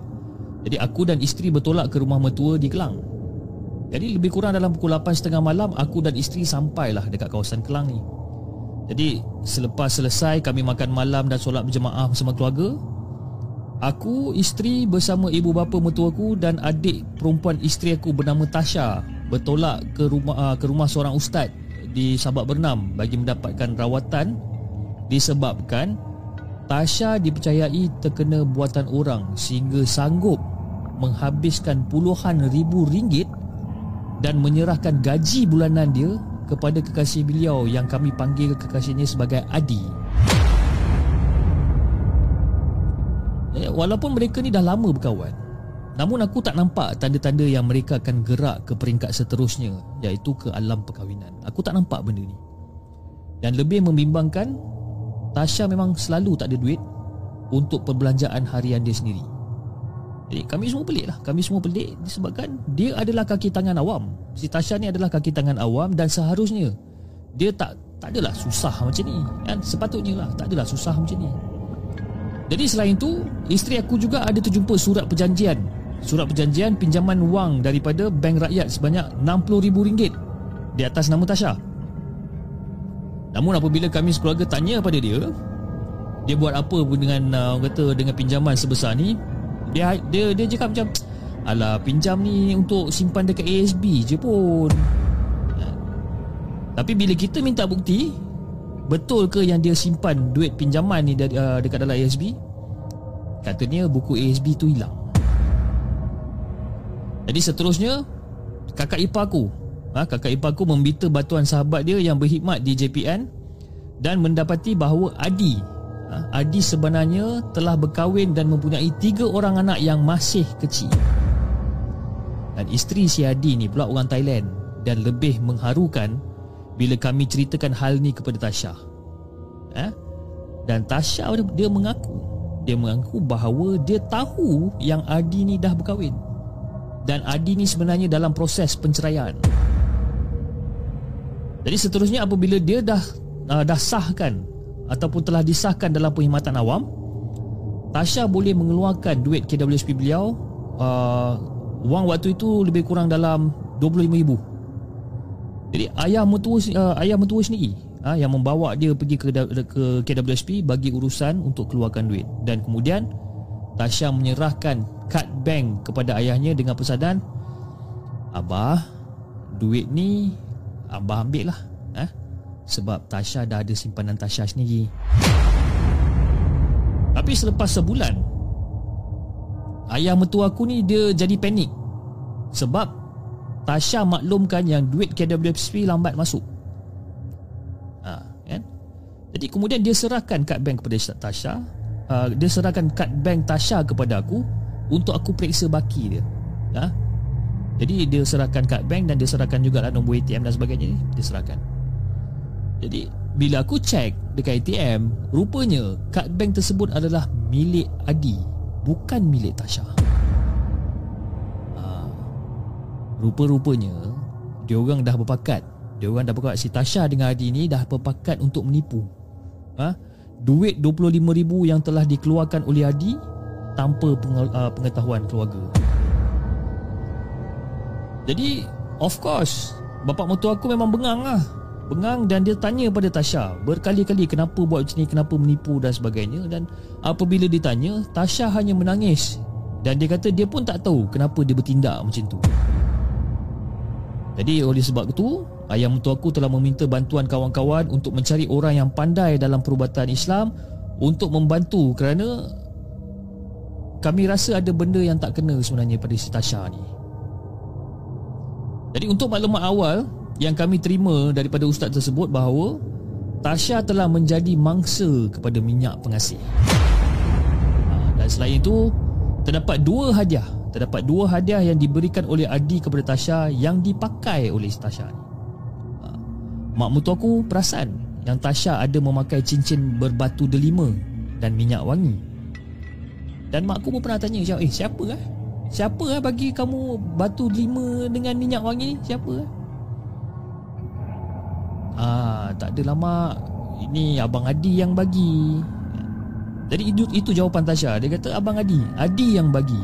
jadi aku dan isteri bertolak ke rumah mertua di Kelang. Jadi lebih kurang dalam pukul 8.30 malam aku dan isteri sampailah dekat kawasan Kelang ni. Jadi selepas selesai kami makan malam dan solat berjemaah bersama keluarga, aku, isteri bersama ibu bapa mertuaku dan adik perempuan isteri aku bernama Tasha bertolak ke rumah uh, ke rumah seorang ustaz di Sabak Bernam bagi mendapatkan rawatan disebabkan Tasha dipercayai terkena buatan orang sehingga sanggup menghabiskan puluhan ribu ringgit dan menyerahkan gaji bulanan dia kepada kekasih beliau yang kami panggil kekasihnya sebagai Adi. Eh, walaupun mereka ni dah lama berkawan, namun aku tak nampak tanda-tanda yang mereka akan gerak ke peringkat seterusnya iaitu ke alam perkahwinan. Aku tak nampak benda ni. Dan lebih membimbangkan, Tasha memang selalu tak ada duit untuk perbelanjaan harian dia sendiri. Jadi kami semua pelik lah. Kami semua pelik disebabkan dia adalah kaki tangan awam. Si Tasha ni adalah kaki tangan awam dan seharusnya dia tak tak adalah susah macam ni. Kan? Sepatutnya lah tak adalah susah macam ni. Jadi selain tu Isteri aku juga ada terjumpa surat perjanjian Surat perjanjian pinjaman wang Daripada bank rakyat sebanyak RM60,000 Di atas nama Tasha. Namun apabila kami sekeluarga tanya pada dia Dia buat apa dengan uh, kata dengan pinjaman sebesar ni Dia dia dia cakap macam Alah pinjam ni untuk simpan dekat ASB je pun. Ha. Tapi bila kita minta bukti Betul ke yang dia simpan duit pinjaman ni uh, dekat dalam ASB Katanya buku ASB tu hilang Jadi seterusnya Kakak ipar aku ha, Kakak ipar aku membita batuan sahabat dia yang berkhidmat di JPN Dan mendapati bahawa Adi ha, Adi sebenarnya telah berkahwin dan mempunyai tiga orang anak yang masih kecil Dan isteri si Adi ni pula orang Thailand Dan lebih mengharukan bila kami ceritakan hal ni kepada Tasha. Eh? Dan Tasha dia mengaku, dia mengaku bahawa dia tahu yang Adi ni dah berkahwin. Dan Adi ni sebenarnya dalam proses penceraian. Jadi seterusnya apabila dia dah uh, dah sahkan ataupun telah disahkan dalam perkhidmatan awam, Tasha boleh mengeluarkan duit KWSP beliau uh, wang waktu itu lebih kurang dalam 25,000 jadi ayah mentua uh, ayah mentua sendiri uh, yang membawa dia pergi ke ke KWSP bagi urusan untuk keluarkan duit dan kemudian Tasha menyerahkan kad bank kepada ayahnya dengan pesanan Abah duit ni abah ambil lah eh? sebab Tasha dah ada simpanan Tasha sendiri tapi selepas sebulan ayah mentua aku ni dia jadi panik sebab Tasha maklumkan yang duit KWSP lambat masuk. Ha, kan? Jadi kemudian dia serahkan kad bank kepada Tasha. Uh, dia serahkan kad bank Tasha kepada aku untuk aku periksa baki dia. Ha? Jadi dia serahkan kad bank dan dia serahkan juga lah nombor ATM dan sebagainya ni. Dia serahkan. Jadi bila aku cek dekat ATM, rupanya kad bank tersebut adalah milik Adi, bukan milik Tasha. Rupa-rupanya Dia orang dah berpakat Dia orang dah berpakat Si Tasha dengan Adi ni Dah berpakat untuk menipu ha? Duit RM25,000 yang telah dikeluarkan oleh Adi Tanpa uh, pengetahuan keluarga. Jadi Of course Bapak mertua aku memang bengang lah. Bengang dan dia tanya pada Tasha Berkali-kali kenapa buat macam ni Kenapa menipu dan sebagainya. Dan apabila ditanya Tasha hanya menangis. Dan dia kata dia pun tak tahu Kenapa dia bertindak macam tu. Jadi oleh sebab itu Ayah mentua aku telah meminta bantuan kawan-kawan Untuk mencari orang yang pandai dalam perubatan Islam Untuk membantu kerana Kami rasa ada benda yang tak kena sebenarnya pada si Tasha ni. Jadi untuk maklumat awal Yang kami terima daripada ustaz tersebut bahawa Tasha telah menjadi mangsa kepada minyak pengasih. Ha, Dan selain itu Terdapat dua hadiah. Terdapat dua hadiah yang diberikan oleh Adi kepada Tasha yang dipakai oleh Tasha ni. Mak mutu aku perasan yang Tasha ada memakai cincin berbatu delima dan minyak wangi. Dan mak aku pun pernah tanya, eh siapa eh? Siapa eh bagi kamu batu delima dengan minyak wangi ni? Siapa eh? Ah, tak ada lama. Ini abang Adi yang bagi. Jadi itu, itu jawapan Tasha. Dia kata abang Adi, Adi yang bagi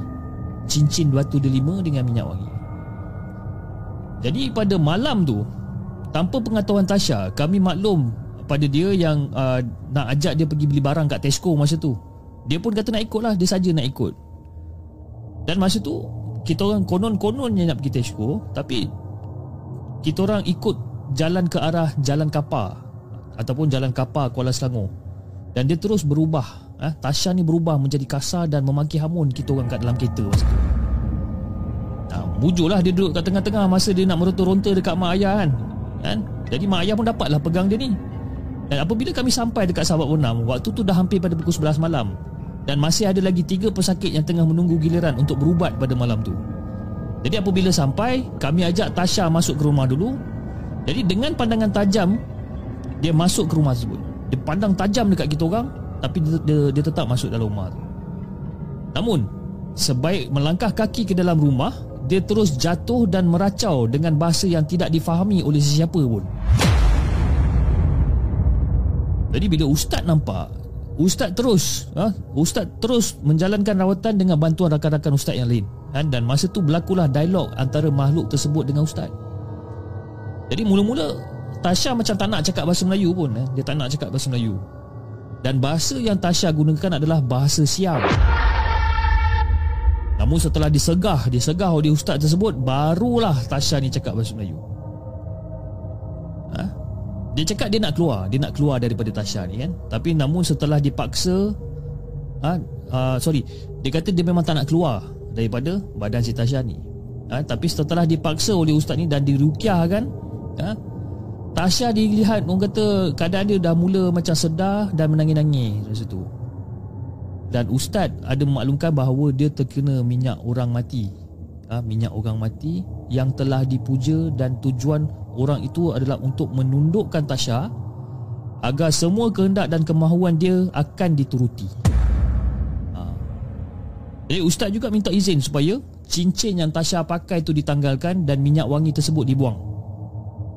cincin batu delima dengan minyak wangi. Jadi pada malam tu tanpa pengetahuan Tasha, kami maklum pada dia yang uh, nak ajak dia pergi beli barang kat Tesco masa tu. Dia pun kata nak ikut lah, dia saja nak ikut. Dan masa tu kita orang konon-konon nak pergi Tesco tapi kita orang ikut jalan ke arah jalan kapal ataupun jalan kapal Kuala Selangor dan dia terus berubah eh, Tasha ni berubah menjadi kasar dan memaki hamun kita orang kat dalam kereta masa tu. Nah, bujurlah dia duduk kat tengah-tengah masa dia nak meronta-ronta dekat mak ayah kan. Kan? Jadi mak ayah pun dapatlah pegang dia ni. Dan apabila kami sampai dekat sahabat Bonam, waktu tu dah hampir pada pukul 11 malam. Dan masih ada lagi tiga pesakit yang tengah menunggu giliran untuk berubat pada malam tu. Jadi apabila sampai, kami ajak Tasha masuk ke rumah dulu. Jadi dengan pandangan tajam, dia masuk ke rumah tersebut. Dia pandang tajam dekat kita orang tapi dia, dia, dia tetap masuk dalam rumah tu. Namun, sebaik melangkah kaki ke dalam rumah, dia terus jatuh dan meracau dengan bahasa yang tidak difahami oleh sesiapa pun. Jadi bila ustaz nampak Ustaz terus ha? Ustaz terus menjalankan rawatan dengan bantuan rakan-rakan ustaz yang lain ha? Dan masa tu berlakulah dialog antara makhluk tersebut dengan ustaz Jadi mula-mula Tasha macam tak nak cakap bahasa Melayu pun eh? Dia tak nak cakap bahasa Melayu Dan bahasa yang Tasha gunakan adalah bahasa Siam Namun setelah disegah Disegah oleh ustaz tersebut Barulah Tasha ni cakap bahasa Melayu. Ha? Dia cakap dia nak keluar Dia nak keluar daripada Tasha ni kan? Tapi namun setelah dipaksa ha, uh, Sorry Dia kata dia memang tak nak keluar Daripada badan si Tasha ni. Ha, Tapi setelah dipaksa oleh ustaz ni Dan dirukiah kan ha, Tasha dilihat Orang kata keadaan dia dah mula macam sedar Dan menangis-nangis Masa tu dan ustaz ada memaklumkan bahawa dia terkena minyak orang mati. Ha, minyak orang mati yang telah dipuja dan tujuan orang itu adalah untuk menundukkan Tasha agar semua kehendak dan kemahuan dia akan dituruti. Ha. jadi ustaz juga minta izin supaya cincin yang Tasha pakai itu ditanggalkan dan minyak wangi tersebut dibuang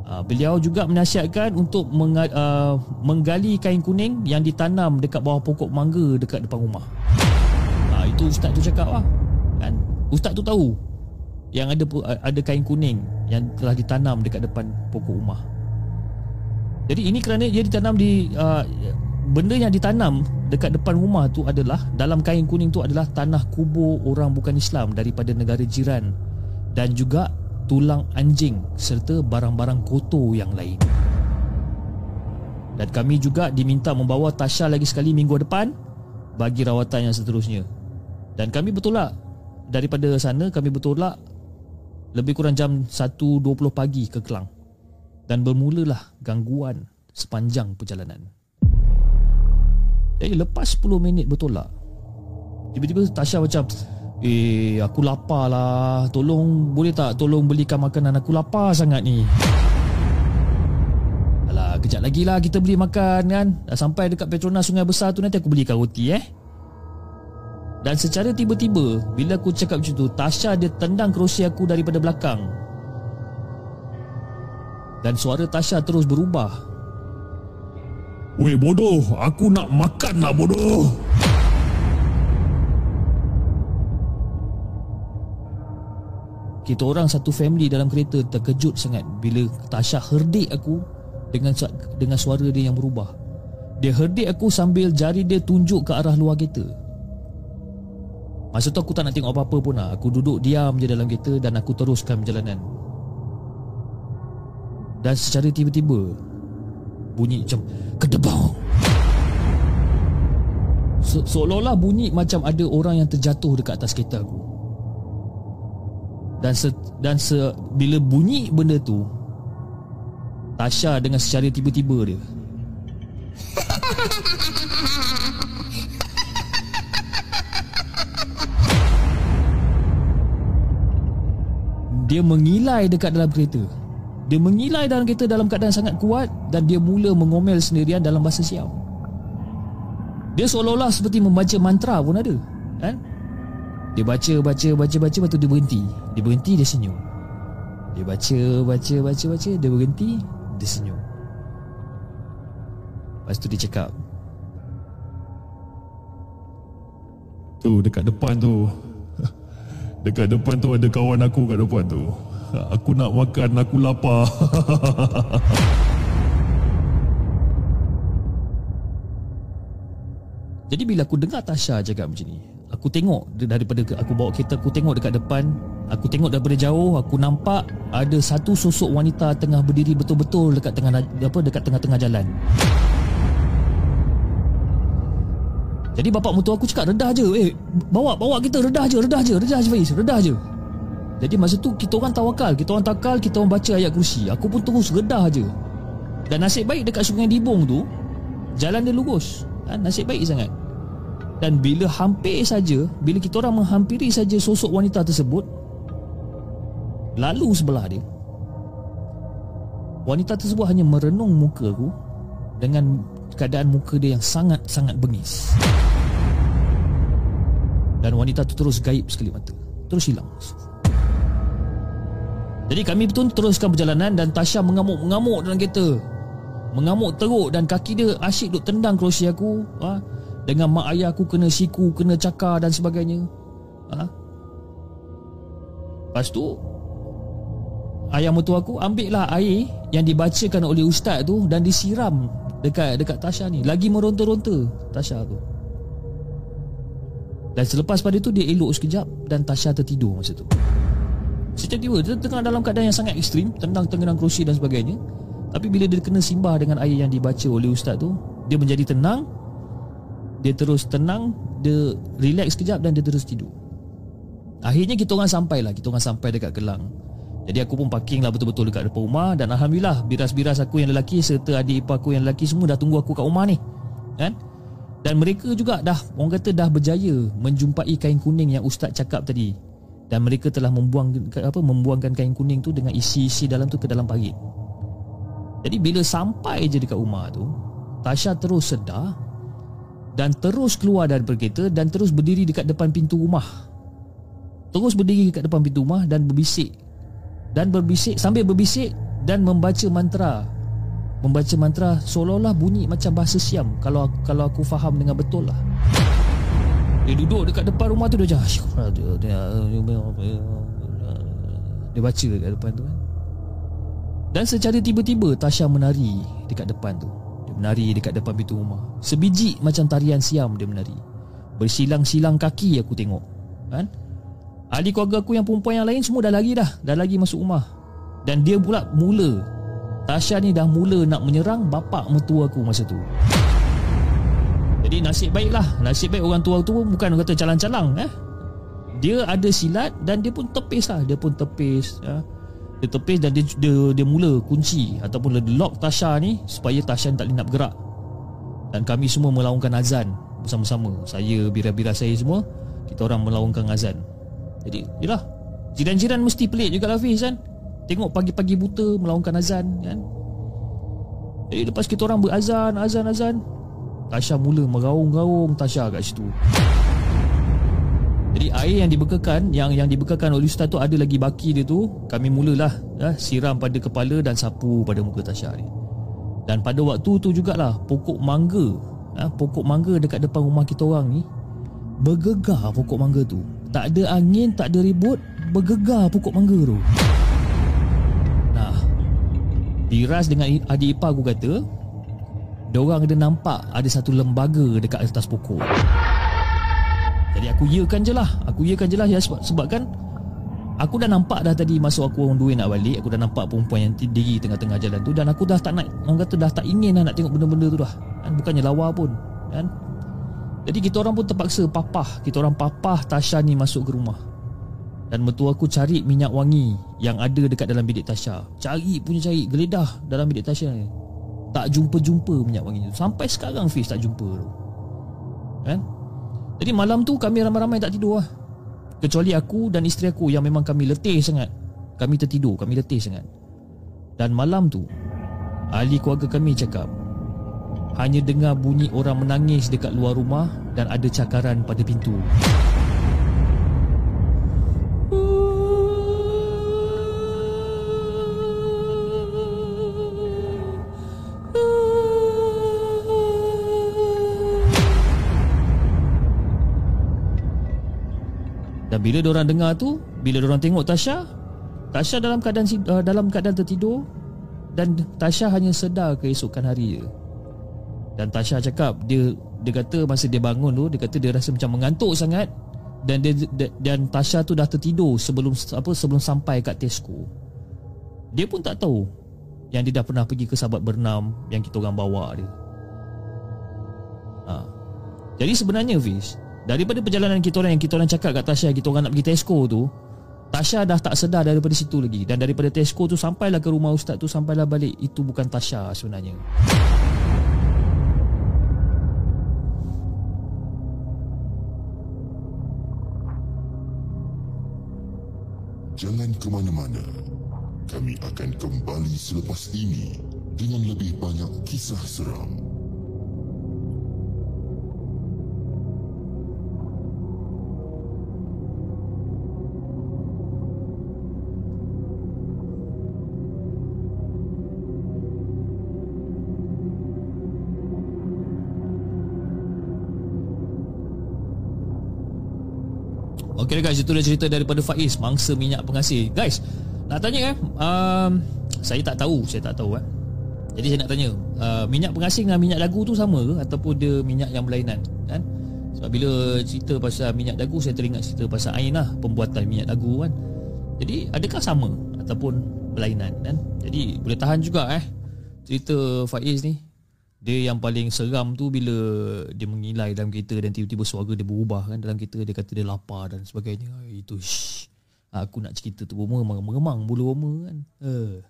Uh, beliau juga menasihatkan untuk uh, menggali kain kuning yang ditanam dekat bawah pokok mangga dekat depan rumah. Uh, itu ustaz tu cakap lah. Kan? Ustaz tu tahu yang ada ada kain kuning yang telah ditanam dekat depan pokok rumah. Jadi ini kerana dia ditanam di uh, benda yang ditanam dekat depan rumah tu adalah dalam kain kuning tu adalah tanah kubur orang bukan Islam daripada negara jiran dan juga tulang anjing serta barang-barang kotor yang lain. Dan kami juga diminta membawa Tasha lagi sekali minggu depan bagi rawatan yang seterusnya. Dan kami bertolak daripada sana kami bertolak lebih kurang jam 1.20 pagi ke Kelang. Dan bermulalah gangguan sepanjang perjalanan. Jadi lepas 10 minit bertolak Tiba-tiba Tasha macam Eh aku lapar lah Tolong boleh tak tolong belikan makanan Aku? Lapar sangat ni. Alah kejap lagi lah kita beli makan kan? Dah sampai dekat Petronas Sungai Besar tu Nanti aku belikan roti eh? Dan secara tiba-tiba Bila aku cakap macam tu Tasha dia tendang kerusi aku daripada belakang. Dan suara Tasha terus berubah. Weh bodoh, aku nak makan lah bodoh. Kita orang satu family dalam kereta terkejut sangat bila Tasha herdik aku dengan dengan suara dia yang berubah. Dia herdik aku sambil jari dia tunjuk ke arah luar kereta. Masa tu aku tak nak tengok apa-apa pun lah. Aku duduk diam je dalam kereta dan aku teruskan perjalanan. Dan secara tiba-tiba bunyi macam kedebau. Se- seolah-olah bunyi macam ada orang yang terjatuh dekat atas kereta aku dan se, dan se, bila bunyi benda tu Tasha dengan secara tiba-tiba dia. Dia mengilai dekat dalam kereta. Dia mengilai dalam kereta dalam keadaan sangat kuat dan dia mula mengomel sendirian dalam bahasa Siam. Dia seolah-olah seperti membaca mantra pun ada kan dia baca, baca, baca, baca Lepas tu dia berhenti Dia berhenti, dia senyum Dia baca, baca, baca, baca Dia berhenti, dia senyum Lepas tu dia cakap Tu dekat depan tu. Dekat depan tu ada kawan aku kat depan tu. Aku nak makan, aku lapar. Jadi bila aku dengar Tasha cakap macam ni Aku tengok daripada aku bawa kereta Aku tengok dekat depan Aku tengok daripada jauh Aku nampak ada satu sosok wanita Tengah berdiri betul-betul dekat tengah apa dekat tengah-tengah jalan. Jadi bapak mutu aku cakap redah je. Eh bawa bawa kita redah je redah je redah je Faiz redah je. Jadi masa tu kita orang tawakal Kita orang takal kita orang baca ayat kursi. Aku pun terus redah je. Dan nasib baik dekat sungai Dibong tu Jalan dia lurus. Ha, Nasib baik sangat Dan bila hampir saja Bila kita orang menghampiri saja sosok wanita tersebut Lalu sebelah dia Wanita tersebut hanya merenung muka aku Dengan keadaan muka dia yang sangat-sangat bengis. Dan wanita tu terus gaib sekali mata Terus hilang. Jadi kami pun teruskan perjalanan Dan Tasha mengamuk-mengamuk dalam kereta. Mengamuk teruk dan kaki dia asyik duk tendang kerusi aku. Ha? Dengan mak ayah aku kena siku Kena cakar dan sebagainya. Ha? Lepas tu Ayah mertua aku ambil lah air Yang dibacakan oleh ustaz tu Dan disiram Dekat dekat Tasha ni. Lagi meronta-ronta Tasha tu. Dan selepas pada tu Dia elok sekejap Dan Tasha tertidur masa tu. Setiap tiba Dia tengah dalam keadaan yang sangat ekstrim Tendang tengenang kerusi dan sebagainya. Tapi bila dia kena simbah Dengan air yang dibaca oleh ustaz tu Dia menjadi tenang Dia terus tenang Dia relax sekejap Dan dia terus tidur. Akhirnya kita orang sampai lah Kita orang sampai dekat Kelang Jadi aku pun parking lah betul-betul dekat depan rumah Dan Alhamdulillah Biras-biras aku yang lelaki Serta adik ipar aku yang lelaki Semua dah tunggu aku kat rumah ni Kan? Dan mereka juga dah Orang kata dah berjaya Menjumpai kain kuning yang ustaz cakap tadi. Dan mereka telah membuang apa Membuangkan kain kuning tu Dengan isi-isi dalam tu ke dalam parit Jadi bila sampai je dekat rumah tu Tasha terus sedar Dan terus keluar dari kereta Dan terus berdiri dekat depan pintu rumah. Terus berdiri dekat depan pintu rumah dan berbisik. Dan berbisik sambil berbisik dan membaca mantra. Membaca mantra seolah-olah bunyi macam bahasa Siam. Kalau kalau aku faham dengan betul lah. Dia duduk dekat depan rumah tu dia macam dia, baca dekat depan tu kan. Dan secara tiba-tiba Tasha menari dekat depan tu menari dekat depan pintu rumah. Sebiji macam tarian Siam dia menari. Bersilang-silang kaki aku tengok kan? Ahli keluarga aku yang perempuan yang lain semua dah lari dah. Dah lari masuk rumah. Dan dia pula mula. Tasha ni dah mula nak menyerang bapak mertua aku masa tu. Jadi nasib baik lah Nasib baik orang tua tu bukan kata calang-calang eh? Dia ada silat dan dia pun tepis lah. Dia pun tepis ya. Dia tepis dan dia, dia, dia mula kunci Ataupun dia lock Tasha ni Supaya Tasha tak boleh nak bergerak. Dan kami semua melaungkan azan Bersama-sama. Saya, bira-bira saya semua Kita orang melaungkan azan. Jadi yelah. Jiran-jiran mesti pelik juga lah Hafiz kan? Tengok pagi-pagi buta melaungkan azan kan? Jadi lepas kita orang berazan Azan azan Tasha mula meraung-raung Tasha kat situ Jadi air yang dibekakan Yang yang dibekakan oleh Ustaz tu Ada lagi baki dia tu Kami mulalah ya, Siram pada kepala Dan sapu pada muka Tasha ni Dan pada waktu tu jugalah Pokok mangga ya, Pokok mangga dekat depan rumah kita orang ni Bergegar pokok mangga tu. Tak ada angin, tak ada ribut Bergegar pokok mangga tu. Nah Diras dengan adik ipar aku kata Diorang ada nampak Ada satu lembaga dekat atas pokok Jadi aku iakan je lah. Aku iakan je lah ya, sebab, sebab kan Aku dah nampak dah tadi Masa aku orang dua nak balik Aku dah nampak perempuan yang diri tengah-tengah jalan tu Dan aku dah tak nak Orang kata dah tak ingin lah nak tengok benda-benda tu dah. Kan? Bukannya lawa pun Kan? Jadi kita orang pun terpaksa papah. Kita orang papah Tasha ni masuk ke rumah. Dan mertua aku cari minyak wangi Yang ada dekat dalam bilik Tasha. Cari punya cari Geledah dalam bilik Tasha ni. Tak jumpa-jumpa minyak wangi tu. Sampai sekarang Fiz tak jumpa tu. Kan Jadi malam tu kami ramai-ramai tak tidur lah. Kecuali aku dan isteri aku Yang memang kami letih sangat. Kami tertidur Kami letih sangat. Dan malam tu Ahli keluarga kami cakap hanya dengar bunyi orang menangis dekat luar rumah dan ada cakaran pada pintu. Dan bila orang dengar tu, bila orang tengok Tasha, Tasha dalam keadaan uh, dalam keadaan tertidur dan Tasha hanya sedar keesokan hari je. Dan Tasha cakap dia dia kata masa dia bangun tu dia kata dia rasa macam mengantuk sangat dan dia, dia dan Tasha tu dah tertidur sebelum apa sebelum sampai kat Tesco. Dia pun tak tahu yang dia dah pernah pergi ke sahabat bernam yang kita orang bawa dia. Ha. Jadi sebenarnya Fish Daripada perjalanan kita orang yang kita orang cakap kat Tasha Kita orang nak pergi Tesco tu Tasha dah tak sedar daripada situ lagi Dan daripada Tesco tu sampailah ke rumah ustaz tu Sampailah balik Itu bukan Tasha sebenarnya Jangan ke mana-mana. Kami akan kembali selepas ini dengan lebih banyak kisah seram. Okey guys, itu dia cerita daripada Faiz, mangsa minyak pengasih. Guys, nak tanya eh, um, saya tak tahu, saya tak tahu eh. Jadi saya nak tanya, uh, minyak pengasih dengan minyak dagu tu sama ke ataupun dia minyak yang berlainan, kan? Sebab bila cerita pasal minyak dagu saya teringat cerita pasal Ain lah, pembuatan minyak dagu kan. Jadi adakah sama ataupun berlainan kan? Jadi boleh tahan juga eh cerita Faiz ni. Dia yang paling seram tu bila dia mengilai dalam kereta dan tiba-tiba suara dia berubah kan dalam kereta dia kata dia lapar dan sebagainya. Itu shh. Aku nak cerita tu memang mengemang bulu roma kan. Uh.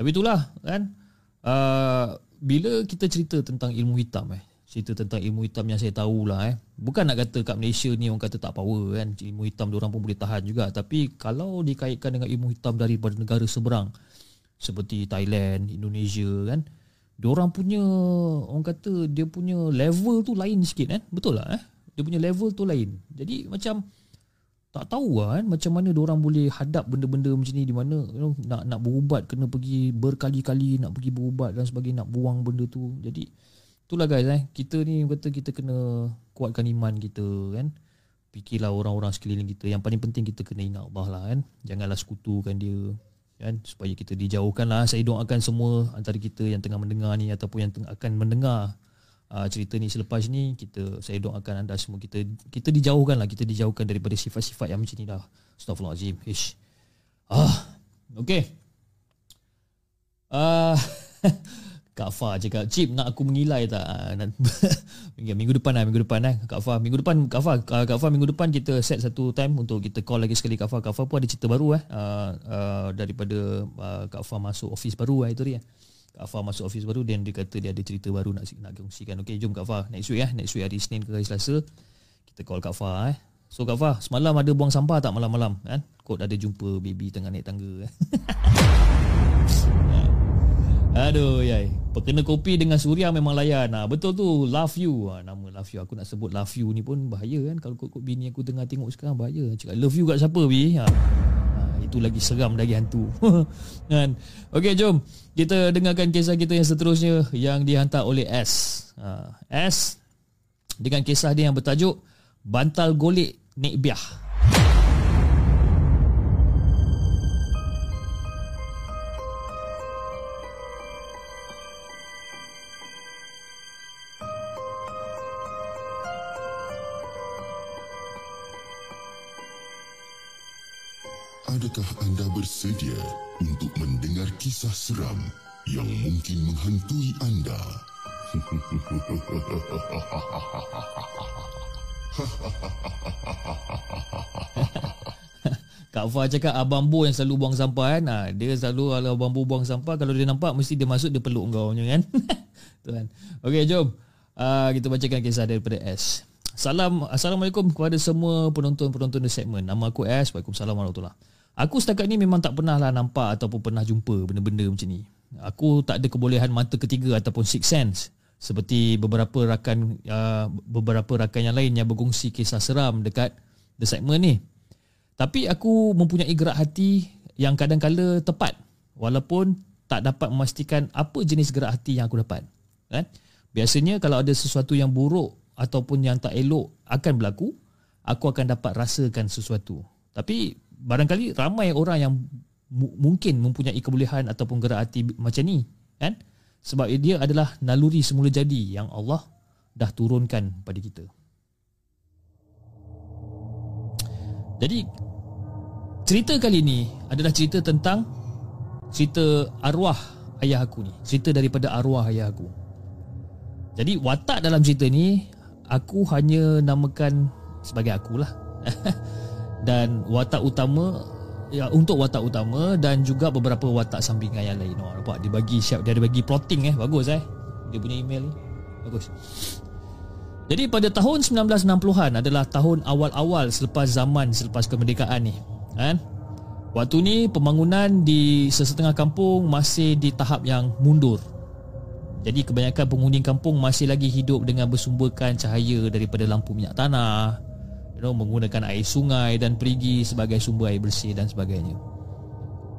Tapi itulah kan. Uh, bila kita cerita tentang ilmu hitam eh. Cerita tentang ilmu hitam yang saya tahulah eh. Bukan nak kata kat Malaysia ni orang kata tak power kan. Ilmu hitam orang pun boleh tahan juga. Tapi kalau dikaitkan dengan ilmu hitam daripada negara seberang. Seperti Thailand, Indonesia kan. Diorang punya orang kata dia punya level tu lain sikit kan. Betul lah eh. Dia punya level tu lain. Jadi macam tak tahu lah kan macam mana orang boleh hadap benda-benda macam ni di mana you know, nak nak berubat kena pergi berkali-kali nak pergi berubat dan sebagainya nak buang benda tu. Jadi itulah guys eh kita ni kata kita kena kuatkan iman kita kan. Fikirlah orang-orang sekeliling kita. Yang paling penting kita kena ingat Allah lah kan. Janganlah sekutukan dia kan? Supaya kita dijauhkan lah. Saya doakan semua antara kita yang tengah mendengar ni ataupun yang tengah akan mendengar uh, cerita ni selepas ni kita saya doakan anda semua kita kita dijauhkan lah. Kita dijauhkan daripada sifat-sifat yang macam ni dah. Astagfirullahalazim ish. Ah okey. Ah Kak Fah cakap Cip nak aku mengilai tak? Ah, nak, Minggu depan lah Minggu depan eh Kak Fah. Minggu depan Kak Fah ah, Kak Fah minggu depan Kita set satu time Untuk kita call lagi sekali Kak Fah. Kak Fah pun ada cerita baru eh. Uh, uh, Daripada uh, Kak Fah masuk office baru eh Itu dia. Kak Fah masuk office baru Dan dia kata dia ada cerita baru Nak nak kongsikan. Okay jom Kak Fah Next week eh. Next week hari Isnin ke hari Selasa Kita call Kak Fah eh. So Kak Fah Semalam ada buang sampah tak malam-malam kan? Kod ada jumpa baby tengah naik tangga eh Aduh yai. Perkena kopi dengan Suria memang layan. Nah, betul tu Love You. Ha, nama Love You. Aku nak sebut Love You ni pun bahaya kan. Kalau kod-kod bini aku tengah tengok sekarang bahaya. Cakap love you kat siapa Bi? Ha. ha itu lagi seram lagi hantu. kan? Okey jom. Kita dengarkan kisah kita yang seterusnya yang dihantar oleh S. Ha. S dengan kisah dia yang bertajuk Bantal Golek Nek Biah. Adakah anda bersedia untuk mendengar kisah seram yang mungkin menghantui anda? Kak Fah cakap abang Bo yang selalu buang sampah kan. Ha, dia selalu kalau abang Bo buang sampah kalau dia nampak mesti dia masuk dia peluk kau kan. Tuan. Okey jom. Uh, kita bacakan kisah daripada S. Salam Assalamualaikum kepada semua penonton-penonton di segmen. Nama aku S. Waalaikumsalam warahmatullahi Aku setakat ni memang tak pernah lah nampak ataupun pernah jumpa benda-benda macam ni. Aku tak ada kebolehan mata ketiga ataupun six sense seperti beberapa rakan uh, beberapa rakan yang lain yang berkongsi kisah seram dekat the segment ni. Tapi aku mempunyai gerak hati yang kadang-kala tepat walaupun tak dapat memastikan apa jenis gerak hati yang aku dapat. Kan? Biasanya kalau ada sesuatu yang buruk ataupun yang tak elok akan berlaku, aku akan dapat rasakan sesuatu. Tapi barangkali ramai orang yang mungkin mempunyai kebolehan ataupun gerak hati macam ni kan? Sebab dia adalah naluri semula jadi yang Allah dah turunkan pada kita. Jadi cerita kali ini adalah cerita tentang cerita arwah ayah aku ni. Cerita daripada arwah ayah aku. Jadi watak dalam cerita ni aku hanya namakan sebagai akulah dan watak utama ya untuk watak utama dan juga beberapa watak sampingan yang lain. Oh, nampak dia bagi siap dia ada bagi plotting eh bagus eh. Dia punya email ni. Bagus. Jadi pada tahun 1960-an adalah tahun awal-awal selepas zaman selepas kemerdekaan ni. Kan? Waktu ni pembangunan di sesetengah kampung masih di tahap yang mundur. Jadi kebanyakan penghuni kampung masih lagi hidup dengan bersumberkan cahaya daripada lampu minyak tanah, you know, menggunakan air sungai dan perigi sebagai sumber air bersih dan sebagainya.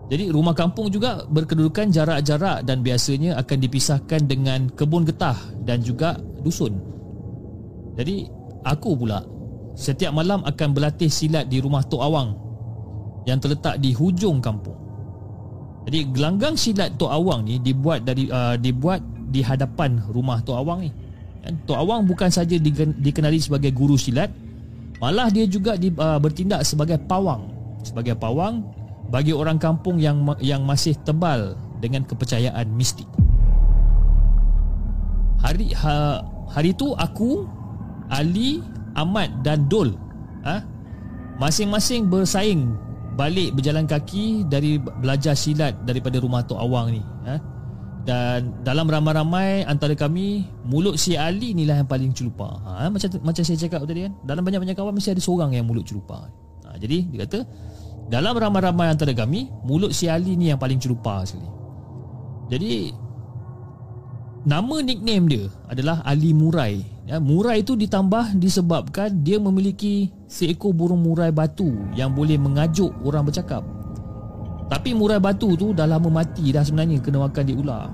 Jadi rumah kampung juga berkedudukan jarak-jarak dan biasanya akan dipisahkan dengan kebun getah dan juga dusun. Jadi aku pula setiap malam akan berlatih silat di rumah Tok Awang yang terletak di hujung kampung. Jadi gelanggang silat Tok Awang ni dibuat dari uh, dibuat di hadapan rumah Tok Awang ni. Kan? Tok Awang bukan saja dikenali sebagai guru silat, malah dia juga di, uh, bertindak sebagai pawang. Sebagai pawang bagi orang kampung yang yang masih tebal dengan kepercayaan mistik. Hari ha, hari tu aku Ali, Ahmad dan Dol ha, masing-masing bersaing balik berjalan kaki dari belajar silat daripada rumah Tok Awang ni ha? Dan dalam ramai-ramai antara kami mulut si Ali ni lah yang paling celupa ha? macam macam saya cakap tadi kan dalam banyak-banyak kawan mesti ada seorang yang mulut celupa ha? jadi dia kata dalam ramai-ramai antara kami mulut si Ali ni yang paling celupa sekali jadi nama nickname dia adalah Ali Murai ya, Murai itu ditambah disebabkan dia memiliki seekor burung murai batu yang boleh mengajuk orang bercakap. Tapi murai batu tu dah lama mati dah sebenarnya kena makan di ular.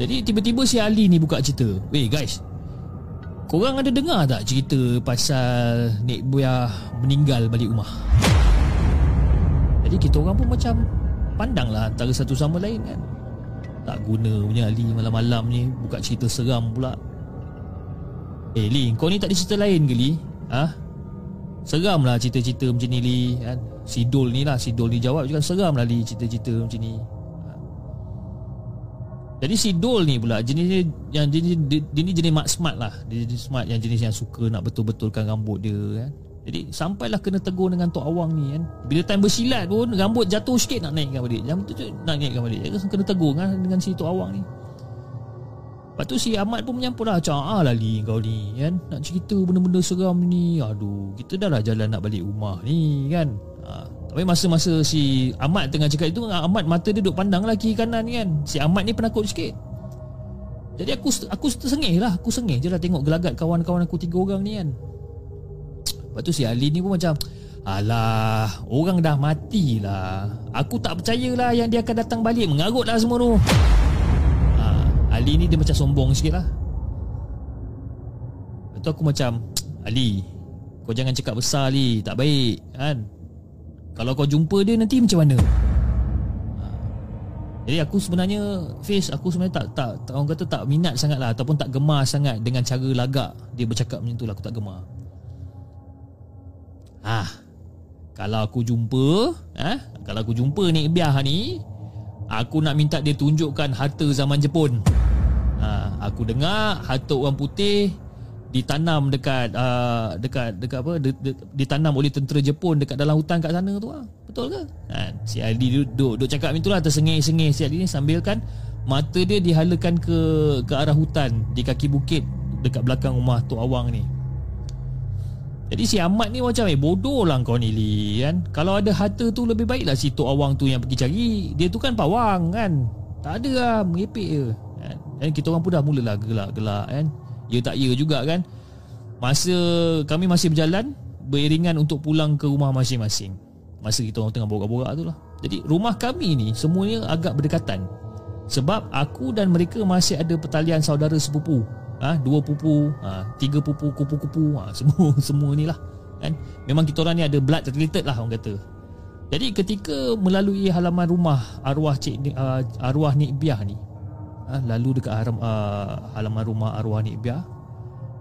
Jadi tiba-tiba si Ali ni buka cerita. Weh guys, korang ada dengar tak cerita pasal Nek Buya meninggal balik rumah? Jadi kita orang pun macam pandanglah antara satu sama lain kan. Tak guna punya Ali malam-malam ni buka cerita seram pula. Eh Li, kau ni tak ada cerita lain ke Li? Ha? Seram lah cerita-cerita macam ni Li kan? Si Dol ni lah, si Dol ni jawab juga seram lah cerita-cerita macam ni? Jadi si Dol ni pula jenis dia yang jenis dia, ni jenis mak smart lah. Dia jenis smart yang jenis yang suka nak betul-betulkan rambut dia kan. Jadi sampailah kena tegur dengan Tok Awang ni kan. Bila time bersilat pun rambut jatuh sikit nak naikkan balik. Jam tu nak naikkan balik. Jadi kena tegur kan dengan si Tok Awang ni. Lepas tu si Ahmad pun menyampur lah Macam ah lah Li kau ni kan Nak cerita benda-benda seram ni Aduh Kita dah lah jalan nak balik rumah ni kan ha. Tapi masa-masa si Ahmad tengah cakap itu Ahmad mata dia duduk pandang lah kiri kanan kan. Si Ahmad ni penakut sikit. Jadi aku aku tersengih lah. Aku sengih je lah tengok gelagat kawan-kawan aku tiga orang ni kan. Lepas tu si Ali ni pun macam Alah Orang dah mati lah. Aku tak percayalah yang dia akan datang balik. Mengarut lah semua tu. Ali ni dia macam sombong sikit lah. Lepas tu aku macam Ali Kau jangan cakap besar Ali. Tak baik kan Kalau kau jumpa dia nanti macam mana? Ha. Jadi aku sebenarnya Face aku sebenarnya tak, tak, tak Orang kata tak minat sangat lah Ataupun tak gemar sangat Dengan cara lagak Dia bercakap macam tu lah Aku tak gemar. Ah, Kalau aku jumpa eh, Kalau aku jumpa ni Biah ni Aku nak minta dia tunjukkan harta zaman Jepun. Ha, Aku dengar harta orang putih Ditanam dekat uh, Dekat dekat apa de, de, Ditanam oleh tentera Jepun Dekat dalam hutan kat sana tu lah. Betul ke? Ha, si Ali duduk, duduk, cakap macam lah Tersengih-sengih si Ali ni Sambil kan Mata dia dihalakan ke ke arah hutan Di kaki bukit Dekat belakang rumah Tok Awang ni. Jadi si Ahmad ni macam eh bodoh lah kau ni Li kan? Kalau ada harta tu lebih baik lah si Tok Awang tu yang pergi cari. Dia tu kan pawang kan? Tak ada lah merepek je. Kan? Dan kita orang pun dah mulalah gelak-gelak kan Ya tak ya juga kan Masa kami masih berjalan Beriringan untuk pulang ke rumah masing-masing Masa kita orang tengah borak-borak tu lah Jadi rumah kami ni semuanya agak berdekatan Sebab aku dan mereka masih ada pertalian saudara sepupu ha, dua pupu, ha, tiga pupu, kupu-kupu, ha, semua semua ni lah. Kan? Memang kita orang ni ada blood related lah orang kata. Jadi ketika melalui halaman rumah arwah cik uh, arwah Nik Biah ni, ha, lalu dekat haram, uh, halaman rumah arwah Nik Biah,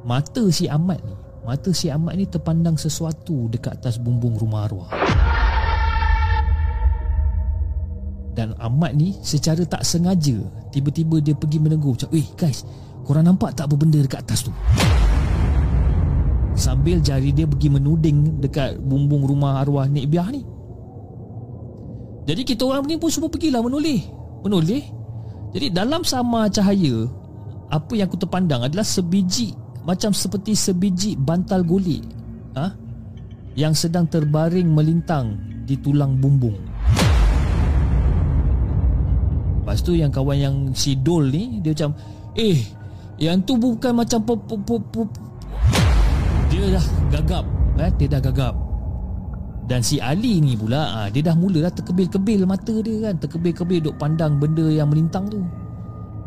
mata si Ahmad ni, mata si Ahmad ni terpandang sesuatu dekat atas bumbung rumah arwah. Dan Ahmad ni secara tak sengaja Tiba-tiba dia pergi menegur Macam, eh guys Korang nampak tak apa benda dekat atas tu? Sambil jari dia pergi menuding dekat bumbung rumah arwah Nik Biah ni. Jadi kita orang ni pun semua pergilah menoleh. Menoleh. Jadi dalam sama cahaya, apa yang aku terpandang adalah sebiji macam seperti sebiji bantal golek. Ha? Yang sedang terbaring melintang di tulang bumbung. Lepas tu yang kawan yang si Dol ni Dia macam Eh yang tu bukan macam pop, pop, pop. Dia dah gagap eh? Dia dah gagap Dan si Ali ni pula ah, Dia dah mula dah terkebil-kebil mata dia kan Terkebil-kebil duk pandang benda yang melintang tu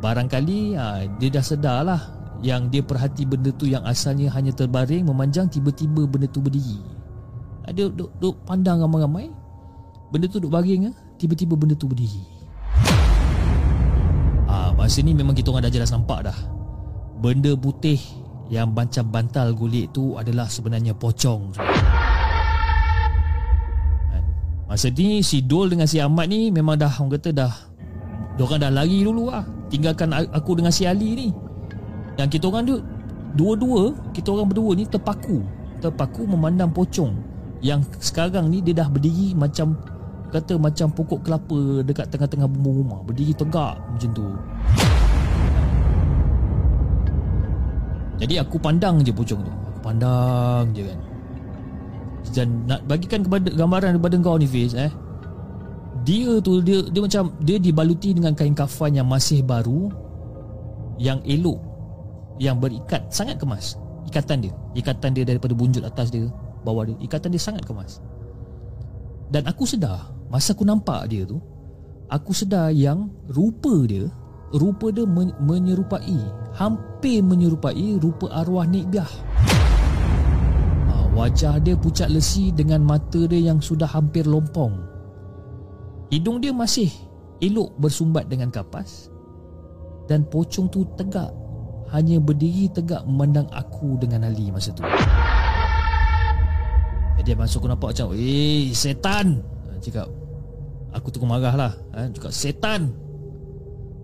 Barangkali ah, dia dah sedar lah yang dia perhati benda tu yang asalnya hanya terbaring memanjang tiba-tiba benda tu berdiri. Ada duk, duk pandang ramai-ramai. Benda tu duk baring ah, tiba-tiba benda tu berdiri. Ah, masa ni memang kita orang dah jelas nampak dah. Benda putih yang macam bantal gulik tu adalah sebenarnya pocong. Kan? Masa ni si Dol dengan si Ahmad ni memang dah orang kata dah Diorang dah lari dulu lah. Tinggalkan aku dengan si Ali ni. Dan kita orang tu Dua-dua Kita orang berdua ni terpaku. Terpaku memandang pocong. Yang sekarang ni dia dah berdiri macam Kata macam pokok kelapa Dekat tengah-tengah bumbung rumah. Berdiri tegak macam tu. Jadi aku pandang je pocong tu. Aku pandang je kan Dan nak bagikan kepada gambaran kepada kau ni Fiz eh. Dia tu dia dia macam dia dibaluti dengan kain kafan yang masih baru yang elok yang berikat sangat kemas. Ikatan dia. Ikatan dia daripada bunjut atas dia bawah dia. Ikatan dia sangat kemas. Dan aku sedar masa aku nampak dia tu aku sedar yang rupa dia rupa dia men- menyerupai hampir menyerupai rupa arwah Nik Biah. Ah, Wajah dia pucat lesi dengan mata dia yang sudah hampir lompong. Hidung dia masih elok bersumbat dengan kapas Dan pocong tu tegak Hanya berdiri tegak memandang aku dengan Ali masa tu. Jadi masa aku nampak macam Eh setan! Cakap Aku tu marah lah ha, Cakap setan!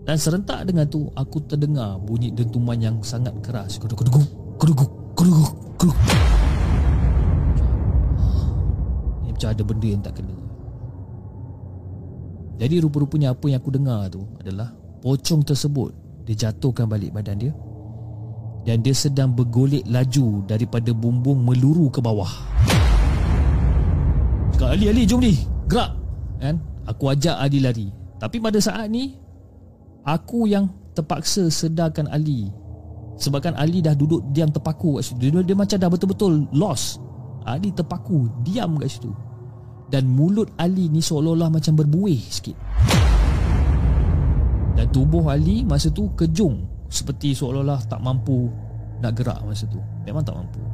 Dan serentak dengan tu Aku terdengar bunyi dentuman yang sangat keras. Keduk-keduk Keduk-keduk Keduk-keduk Ini macam ada benda yang tak kena. Jadi rupa-rupanya apa yang aku dengar tu adalah pocong tersebut dia jatuhkan balik badan dia dan dia sedang bergolek laju daripada bumbung meluru ke bawah. Cakap Ali Ali jom ni. Gerak. Kan? Aku ajak Ali lari. Tapi pada saat ni aku yang terpaksa sedarkan Ali. Sebabkan Ali dah duduk diam terpaku kat situ. Dia, dia macam dah betul-betul lost. Ali terpaku diam kat situ dan mulut Ali ni seolah-olah macam berbuih sikit. Dan tubuh Ali masa tu kejung seperti seolah-olah tak mampu nak gerak masa tu. Memang tak mampu.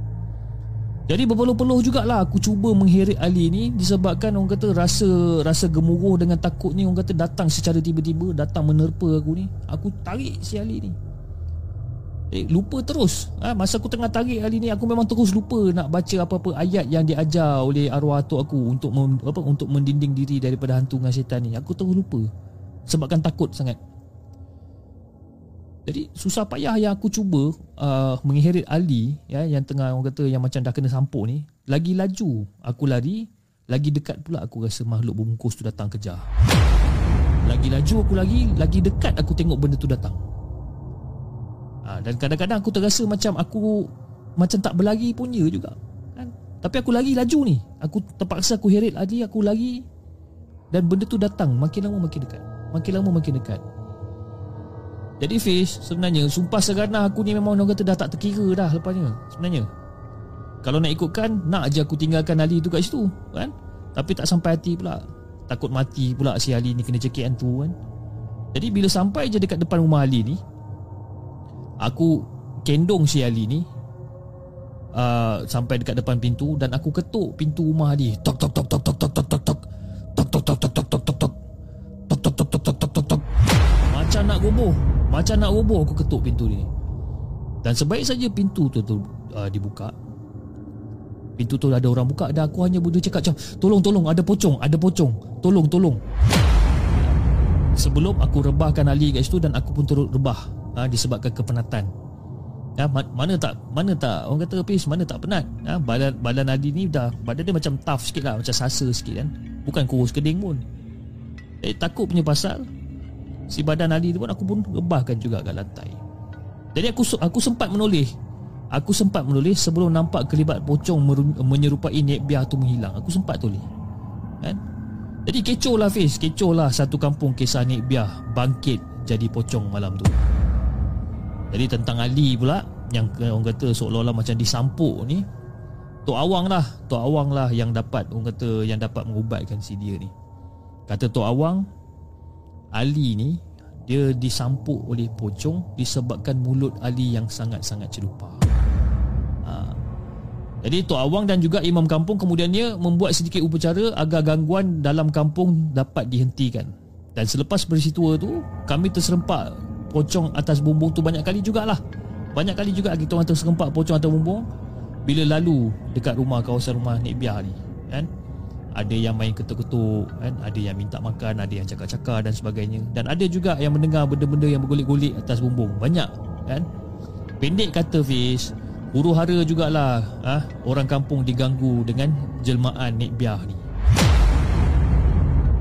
Jadi berpeluh-peluh jugalah aku cuba mengheret Ali ni disebabkan orang kata rasa rasa gemuruh dengan takut ni orang kata datang secara tiba-tiba datang menerpa aku ni. Aku tarik si Ali ni. Eh, lupa terus. Ha, Masa aku tengah tarik hari ni Aku memang terus lupa Nak baca apa-apa ayat Yang diajar oleh arwah atuk aku Untuk mem, apa untuk mendinding diri Daripada hantu dengan syaitan ni. Aku terus lupa. Sebabkan takut sangat. Jadi susah payah yang aku cuba uh, Mengheret Ali ya, Yang tengah orang kata Yang macam dah kena sampuk ni Lagi laju Aku lari Lagi dekat pula aku rasa Makhluk berbungkus tu datang kejar. Lagi laju aku lagi Lagi dekat aku tengok benda tu datang ha, Dan kadang-kadang aku terasa macam aku Macam tak berlari pun ya juga kan? Tapi aku lari laju ni. Aku terpaksa aku heret lagi Aku lari Dan benda tu datang. Makin lama makin dekat. Makin lama makin dekat. Jadi Fish Sebenarnya Sumpah seganah aku ni Memang orang kata dah tak terkira dah Lepasnya Sebenarnya Kalau nak ikutkan Nak je aku tinggalkan Ali tu kat situ Kan? Tapi tak sampai hati pula. Takut mati pula si Ali ni Kena cekik hantu kan? Jadi bila sampai je dekat depan rumah Ali ni Aku kendong si Ali ni uh, Sampai dekat depan pintu Dan aku ketuk pintu rumah dia Tok tok tok tok tok tok tok tok tok Tok tok tok tok tok tok tok tok Tok tok tok tok tok tok tok tok Macam nak roboh Macam nak roboh aku ketuk pintu ni Dan sebaik saja pintu tu, tu uh, dibuka Pintu tu ada orang buka Dan aku hanya boleh cakap macam Tolong tolong ada pocong Ada pocong Tolong tolong Sebelum aku rebahkan Ali kat situ Dan aku pun turut rebah ha, disebabkan kepenatan. Ya, ma- mana tak mana tak orang kata pis mana tak penat. Ha, badan badan Adi ni dah badan dia macam tough sikit lah macam sasa sikit kan. Bukan kurus keding pun. Eh takut punya pasal si badan Adi tu pun aku pun rebahkan juga kat lantai. Jadi aku aku sempat menoleh. Aku sempat menoleh sebelum nampak kelibat pocong menyerupai Nek Biah tu menghilang. Aku sempat toleh. Kan? Jadi kecoh lah Fiz Kecoh lah satu kampung kisah Nek Biah Bangkit jadi pocong malam tu Jadi tentang Ali pula Yang orang kata seolah-olah macam disampuk ni Tok Awang lah Tok Awang lah yang dapat Orang kata yang dapat mengubatkan si dia ni Kata Tok Awang Ali ni dia disampuk oleh pocong disebabkan mulut Ali yang sangat-sangat celupa. Ha. Jadi Tok Awang dan juga Imam Kampung kemudiannya membuat sedikit upacara agar gangguan dalam kampung dapat dihentikan. Dan selepas peristiwa tu, kami terserempak pocong atas bumbung tu banyak kali jugalah. Banyak kali juga kita orang terserempak pocong atas bumbung bila lalu dekat rumah kawasan rumah Nek Biar ni. Kan? ada yang main ketuk-ketuk kan ada yang minta makan ada yang cakap-cakap dan sebagainya dan ada juga yang mendengar benda-benda yang bergolek-golek atas bumbung banyak kan pendek kata Fiz huru hara jugalah ah ha? orang kampung diganggu dengan jelmaan Nek Biah ni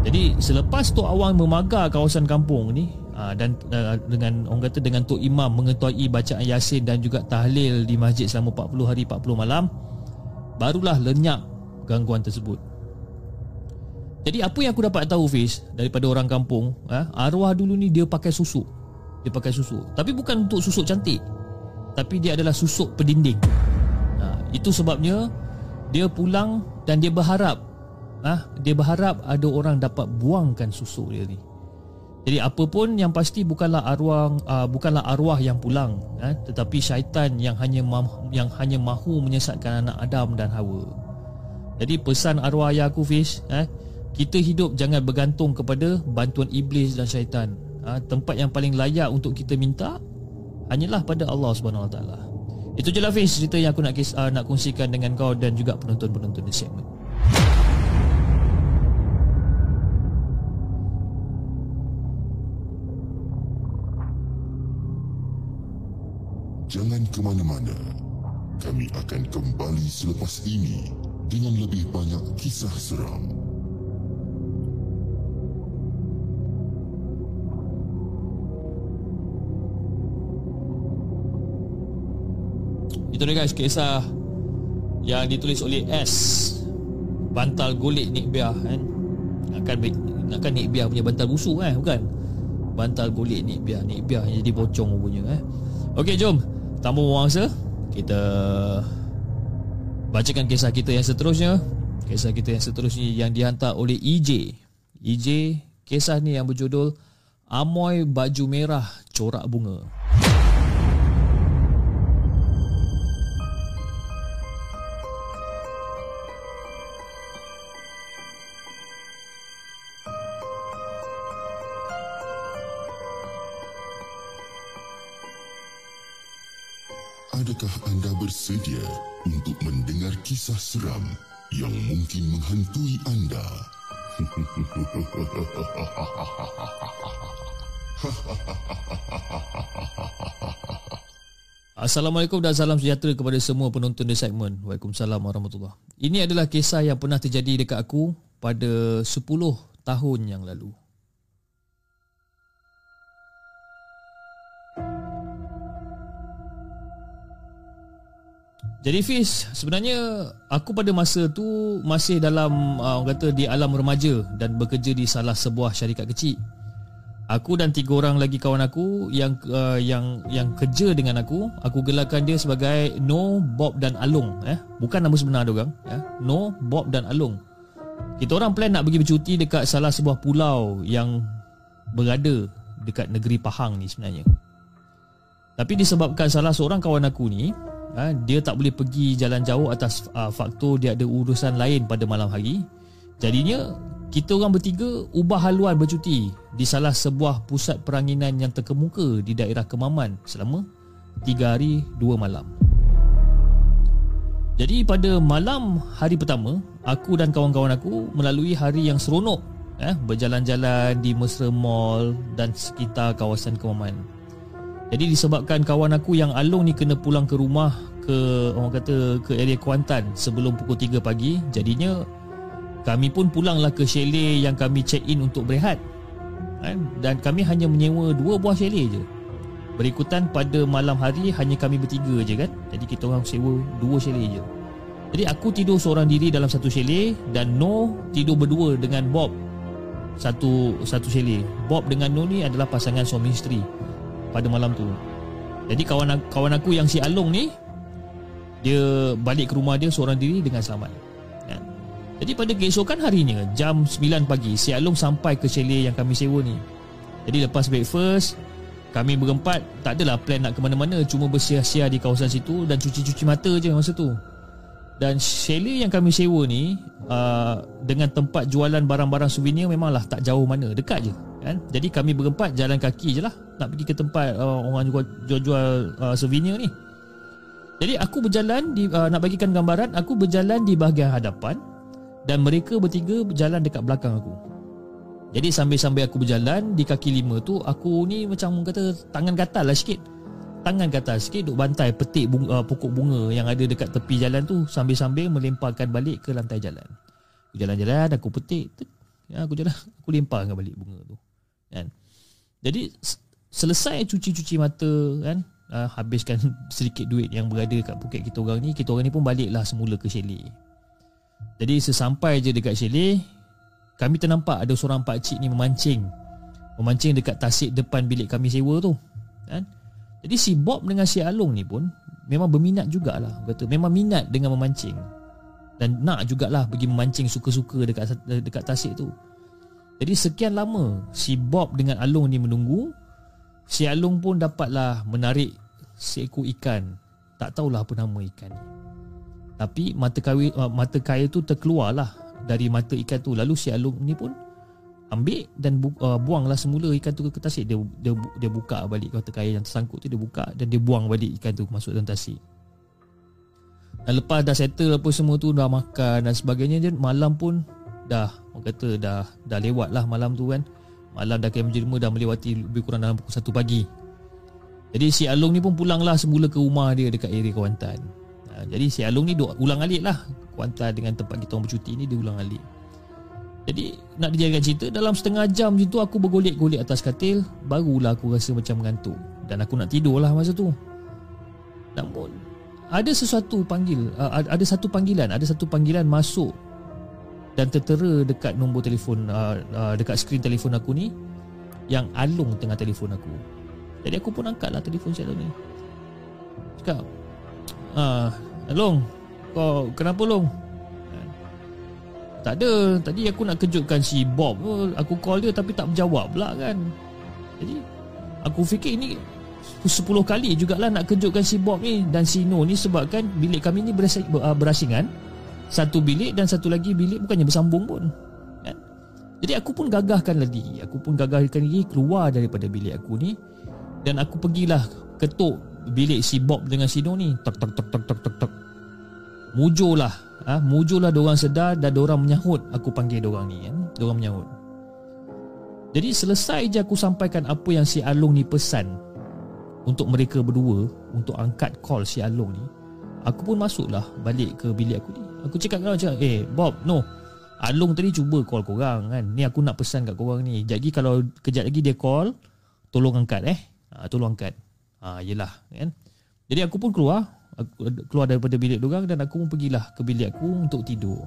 jadi selepas Tok Awang memagar kawasan kampung ni ha, dan uh, dengan orang kata dengan Tok Imam mengetuai bacaan Yasin dan juga tahlil di masjid selama 40 hari 40 malam barulah lenyap gangguan tersebut jadi apa yang aku dapat tahu Fiz daripada orang kampung, ha, arwah dulu ni dia pakai susuk. Dia pakai susuk. Tapi bukan untuk susuk cantik. Tapi dia adalah susuk pendinding. Ha, itu sebabnya dia pulang dan dia berharap ha, dia berharap ada orang dapat buangkan susuk dia ni. Jadi apa pun yang pasti bukanlah arwah uh, bukanlah arwah yang pulang, ha, tetapi syaitan yang hanya yang hanya mahu menyesatkan anak Adam dan Hawa. Jadi pesan arwah ayah aku Fish, eh, kita hidup jangan bergantung kepada bantuan iblis dan syaitan. Ha, tempat yang paling layak untuk kita minta hanyalah pada Allah Subhanahu Wa Taala. Itu je lah Fiz cerita yang aku nak kis, uh, nak kongsikan dengan kau dan juga penonton-penonton di segmen. Jangan ke mana-mana. Kami akan kembali selepas ini dengan lebih banyak kisah seram. Itu dia guys kisah yang ditulis oleh S. Bantal golek Nick Biar kan? Akan akan Nick Biar punya bantal busuk kan bukan? Bantal golek Nick Biar Nick Biar yang jadi bocong punya eh. Okey jom tanpa masa kita bacakan kisah kita yang seterusnya. Kisah kita yang seterusnya yang dihantar oleh EJ EJ kisah ni yang berjudul Amoy Baju Merah Corak Bunga Adakah anda bersedia untuk mendengar kisah seram yang mungkin menghantui anda? Assalamualaikum dan salam sejahtera kepada semua penonton di segmen. Waalaikumsalam warahmatullahi Ini adalah kisah yang pernah terjadi dekat aku pada 10 tahun yang lalu. Jadi Fiz, sebenarnya aku pada masa tu masih dalam uh, orang kata di alam remaja dan bekerja di salah sebuah syarikat kecil. Aku dan tiga orang lagi kawan aku yang uh, yang yang kerja dengan aku, aku gelarkan dia sebagai No, Bob dan Alung eh. Bukan nama sebenar dia orang, ya. No, Bob dan Alung. Kita orang plan nak pergi bercuti dekat salah sebuah pulau yang berada dekat negeri Pahang ni sebenarnya. Tapi disebabkan salah seorang kawan aku ni ha, dia tak boleh pergi jalan jauh atas uh, faktor dia ada urusan lain pada malam hari. Jadinya kita orang bertiga ubah haluan bercuti di salah sebuah pusat peranginan yang terkemuka di daerah Kemaman selama 3 hari 2 malam. Jadi pada malam hari pertama, aku dan kawan-kawan aku melalui hari yang seronok eh, berjalan-jalan di Mesra Mall dan sekitar kawasan Kemaman. Jadi disebabkan kawan aku yang Along ni kena pulang ke rumah ke orang kata ke area Kuantan sebelum pukul 3 pagi, jadinya kami pun pulanglah ke chalet yang kami check in untuk berehat. Kan? Dan kami hanya menyewa dua buah chalet je. Berikutan pada malam hari hanya kami bertiga je kan. Jadi kita orang sewa dua chalet je. Jadi aku tidur seorang diri dalam satu chalet dan No tidur berdua dengan Bob satu satu chalet. Bob dengan No ni adalah pasangan suami isteri pada malam tu. Jadi kawan kawan aku yang si Along ni dia balik ke rumah dia seorang diri dengan selamat. Ya. Jadi pada keesokan harinya jam 9 pagi si Along sampai ke chalet yang kami sewa ni. Jadi lepas breakfast Kami berempat Tak adalah plan nak ke mana-mana Cuma bersiar-siar di kawasan situ Dan cuci-cuci mata je masa tu Dan chalet yang kami sewa ni uh, Dengan tempat jualan barang-barang souvenir Memanglah tak jauh mana Dekat je kan? Jadi kami berempat jalan kaki je lah Nak pergi ke tempat uh, orang jual- jual-jual uh, souvenir ni jadi aku berjalan di uh, nak bagikan gambaran aku berjalan di bahagian hadapan dan mereka bertiga berjalan dekat belakang aku. Jadi sambil-sambil aku berjalan di kaki lima tu aku ni macam kata tangan gatal lah sikit. Tangan gatal sikit duk bantai petik bunga, uh, pokok bunga yang ada dekat tepi jalan tu sambil-sambil melemparkan balik ke lantai jalan. Aku jalan-jalan aku petik. Ya, aku jalan aku lemparkan balik bunga tu. Kan? Jadi selesai cuci-cuci mata kan uh, habiskan sedikit duit yang berada kat poket kita orang ni kita orang ni pun baliklah semula ke chalet. Jadi sesampai je dekat chalet kami ternampak ada seorang pak cik ni memancing. Memancing dekat tasik depan bilik kami sewa tu kan. Jadi si Bob dengan si Along ni pun memang berminat jugalah. Kata memang minat dengan memancing. Dan nak jugalah pergi memancing suka-suka dekat dekat tasik tu jadi sekian lama si Bob dengan Along ni menunggu Si Alung pun dapatlah menarik seekor ikan. Tak tahulah apa nama ikan ni. Tapi mata kail uh, mata kail tu terkeluarlah dari mata ikan tu. Lalu si Alung ni pun ambil dan bu, uh, buanglah semula ikan tu ke tasik. Dia dia dia buka balik mata kail yang tersangkut tu dia buka dan dia buang balik ikan tu masuk dalam tasik. Dan lepas dah settle apa semua tu dah makan dan sebagainya je malam pun dah orang kata dah dah lewat lah malam tu kan. Malam dah kira menjelma dah melewati lebih kurang dalam pukul 1 pagi. Jadi si Along ni pun pulanglah semula ke rumah dia dekat area Kuantan. Ha, jadi si Along ni duk ulang alik lah. Kuantan dengan tempat kita orang bercuti ni dia ulang alik. Jadi nak dijadikan cerita dalam setengah jam macam tu aku bergolek-golek atas katil barulah aku rasa macam mengantuk dan aku nak tidur lah masa tu. Namun ada sesuatu panggil ada satu panggilan ada satu panggilan masuk dan tertera dekat nombor telefon uh, uh, dekat skrin telefon aku ni yang Along tengah telefon aku. Jadi aku pun angkat lah telefon si Along ni. Cakap, ah, Along, kau kenapa Long? Tak ada, tadi aku nak kejutkan si Bob tu. Aku call dia tapi tak berjawab pula kan. Jadi, aku fikir ini 10 kali jugalah nak kejutkan si Bob ni dan si No ni sebabkan bilik kami ni uh, berasingan satu bilik dan satu lagi bilik bukannya bersambung pun. Kan? jadi aku pun gagahkan lagi. Aku pun gagahkan lagi keluar daripada bilik aku ni. Dan aku pergilah ketuk bilik si Bob dengan si No ni. Tok tok tok tok tok tok tok. Mujulah. Ah ha? mujulah diorang sedar dan diorang menyahut. Aku panggil diorang ni kan diorang menyahut. Jadi selesai je aku sampaikan apa yang si Along ni pesan untuk mereka berdua untuk angkat call si Along ni aku pun masuklah balik ke bilik aku ni Aku cakap kau macam Eh Bob no. Along tadi cuba call korang kan. Ni aku nak pesan kat korang ni. Jadi kalau kejap lagi dia call Tolong angkat eh. Ha, Tolong angkat. Ha, Yelah kan? Jadi aku pun keluar. Aku Keluar daripada bilik dorang Dan aku pun pergilah ke bilik aku untuk tidur.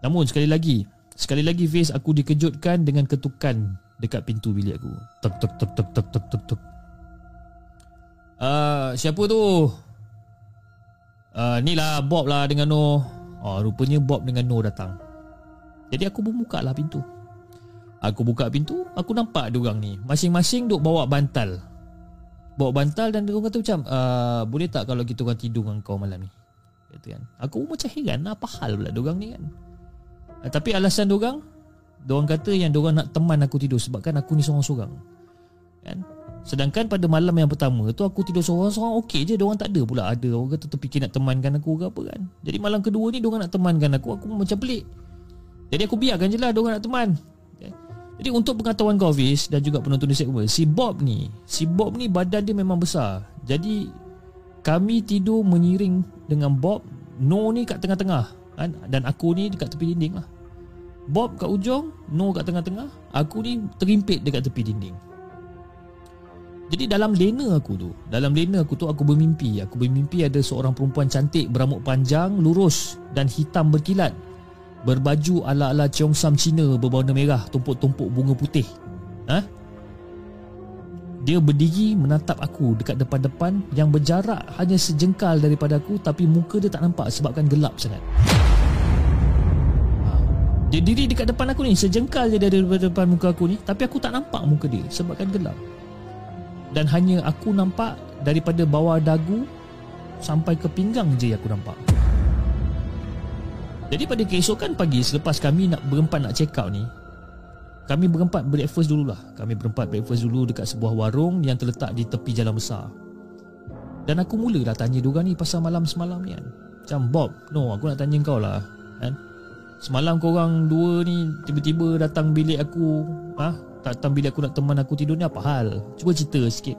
Namun sekali lagi Sekali lagi face aku dikejutkan dengan ketukan Dekat pintu bilik aku. Tuk tuk tuk tuk tuk tuk tuk tuk. Uh, siapa tu? Uh, ni lah Bob lah dengan No. Oh, rupanya Bob dengan No datang. Jadi aku pun buka lah pintu. Aku buka pintu, aku nampak dia orang ni. Masing-masing duk bawa bantal. Bawa bantal dan dia orang kata macam, uh, boleh tak kalau kita orang tidur dengan kau malam ni? Kata kan. Aku pun macam heran, apa hal pula dia orang ni kan? Uh, tapi alasan dia orang, dia orang kata yang dia orang nak teman aku tidur sebabkan aku ni seorang-seorang. Kan? Sedangkan pada malam yang pertama tu aku tidur seorang-seorang okey je, dia orang tak ada pula ada orang kata terfikir nak temankan aku ke apa kan. Jadi malam kedua ni dia orang nak temankan aku, aku macam pelik. Jadi aku biarkan je lah dia orang nak teman. Jadi untuk pengetahuan kau Hafiz dan juga penonton di segmen, si Bob ni, si Bob ni badan dia memang besar. Jadi kami tidur menyiring dengan Bob, No ni kat tengah-tengah kan dan aku ni dekat tepi dinding lah. Bob kat ujung, No kat tengah-tengah, aku ni terimpit dekat tepi dinding. Jadi dalam lena aku tu Dalam lena aku tu aku bermimpi. Aku bermimpi ada seorang perempuan cantik Berambut panjang, lurus dan hitam berkilat. Berbaju ala-ala Cheongsam Cina berwarna merah Tumpuk-tumpuk bunga putih. Ha? Dia berdiri menatap aku dekat depan-depan Yang berjarak hanya sejengkal daripada aku Tapi muka dia tak nampak sebabkan gelap sangat. Ha. Dia diri dekat depan aku ni Sejengkal je dia depan muka aku ni Tapi aku tak nampak muka dia Sebabkan gelap Dan hanya aku nampak Daripada bawah dagu Sampai ke pinggang je aku nampak Jadi pada keesokan pagi Selepas kami nak berempat nak check out ni Kami berempat breakfast dululah Kami berempat breakfast dulu Dekat sebuah warung Yang terletak di tepi jalan besar Dan aku mulalah tanya diorang ni Pasal malam semalam ni kan Macam Bob No aku nak tanya kau lah kan? Semalam korang dua ni Tiba-tiba datang bilik aku ha? Datang bilik aku nak teman aku tidur ni Apa hal. Cuba cerita sikit.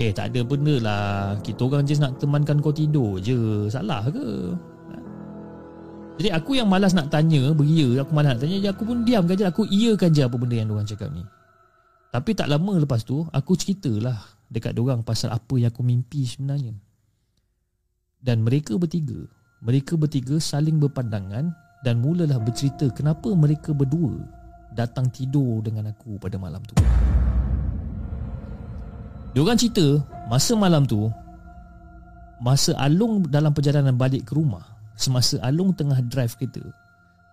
Eh tak ada benda lah. Kita orang just nak temankan kau tidur je. Salah ke? Jadi aku yang malas nak tanya Beria. Aku malas nak tanya je Aku pun diam je. Aku iakan je apa benda yang diorang cakap ni. Tapi tak lama lepas tu Aku ceritalah Dekat diorang pasal apa yang aku mimpi sebenarnya. Dan mereka bertiga Mereka bertiga saling berpandangan dan mulalah bercerita kenapa mereka berdua datang tidur dengan aku pada malam tu. Diorang cerita masa malam tu masa Alung dalam perjalanan balik ke rumah semasa Alung tengah drive kereta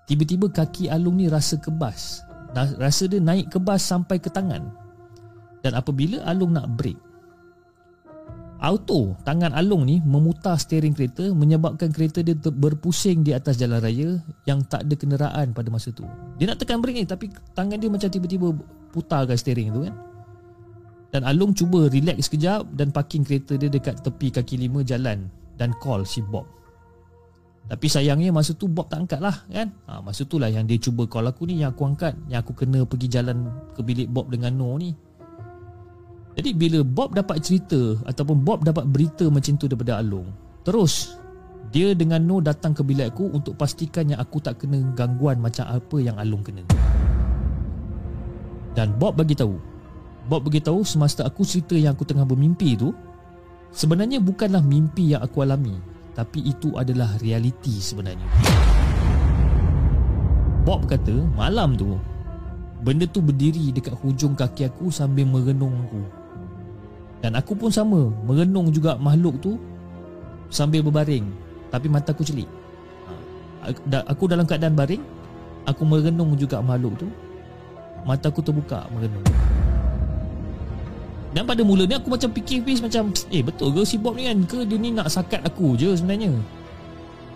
tiba-tiba kaki Alung ni rasa kebas rasa dia naik kebas sampai ke tangan dan apabila Alung nak brake Auto tangan Along ni memutar steering kereta menyebabkan kereta dia berpusing di atas jalan raya yang tak ada kenderaan pada masa tu. Dia nak tekan brake ni tapi tangan dia macam tiba-tiba putarkan steering tu kan. Dan Along cuba relax sekejap dan parking kereta dia dekat tepi kaki lima jalan dan call si Bob. Tapi sayangnya masa tu Bob tak angkat lah kan. Ha, masa tu lah yang dia cuba call aku ni yang aku angkat. Yang aku kena pergi jalan ke bilik Bob dengan No ni. Jadi bila Bob dapat cerita ataupun Bob dapat berita macam tu daripada Along, terus dia dengan No datang ke bilik aku untuk pastikan yang aku tak kena gangguan macam apa yang Along kena. Dan Bob bagi tahu, Bob bagi tahu semasa aku cerita yang aku tengah bermimpi tu, sebenarnya bukanlah mimpi yang aku alami, tapi itu adalah realiti sebenarnya. Bob kata malam tu Benda tu berdiri dekat hujung kaki aku sambil merenung aku dan aku pun sama Merenung juga makhluk tu Sambil berbaring Tapi mata aku celik. Ha, Aku dalam keadaan baring Aku merenung juga makhluk tu Mata aku terbuka merenung. Dan pada mula ni aku macam fikir bis macam Eh betul ke si Bob ni kan? Ke dia ni nak sakat aku je sebenarnya?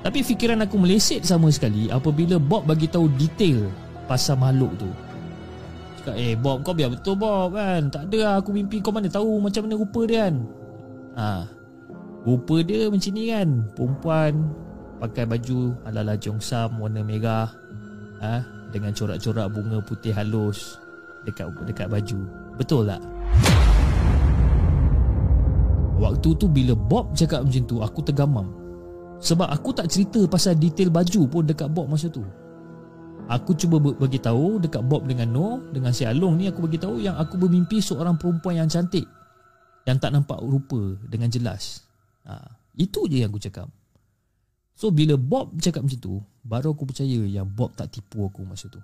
Tapi fikiran aku meleset sama sekali Apabila Bob bagi tahu detail Pasal makhluk tu Cakap eh Bob kau biar betul Bob kan Tak ada lah aku mimpi kau mana tahu macam mana rupa dia kan ha. Rupa dia macam ni kan Perempuan Pakai baju ala-ala Sam warna merah ha? Dengan corak-corak bunga putih halus Dekat dekat baju Betul tak? Waktu tu bila Bob cakap macam tu Aku tergamam Sebab aku tak cerita pasal detail baju pun dekat Bob masa tu Aku cuba bagi tahu dekat Bob dengan No dengan si Along ni aku bagi tahu yang aku bermimpi seorang perempuan yang cantik yang tak nampak rupa dengan jelas. Ha, itu je yang aku cakap. So bila Bob cakap macam tu, baru aku percaya yang Bob tak tipu aku masa tu.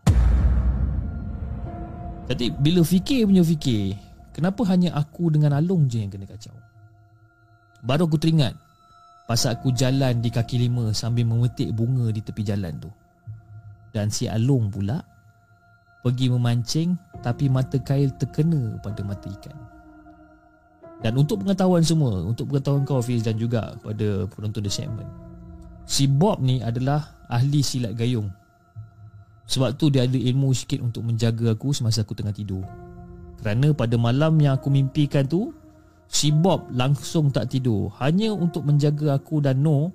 Jadi bila fikir punya fikir, kenapa hanya aku dengan Along je yang kena kacau? Baru aku teringat pasal aku jalan di kaki lima sambil memetik bunga di tepi jalan tu dan si Alung pula pergi memancing tapi mata kail terkena pada mata ikan. Dan untuk pengetahuan semua, untuk pengetahuan kau Fiz dan juga pada penonton The Segment. Si Bob ni adalah ahli silat gayung. Sebab tu dia ada ilmu sikit untuk menjaga aku semasa aku tengah tidur. Kerana pada malam yang aku mimpikan tu, si Bob langsung tak tidur hanya untuk menjaga aku dan No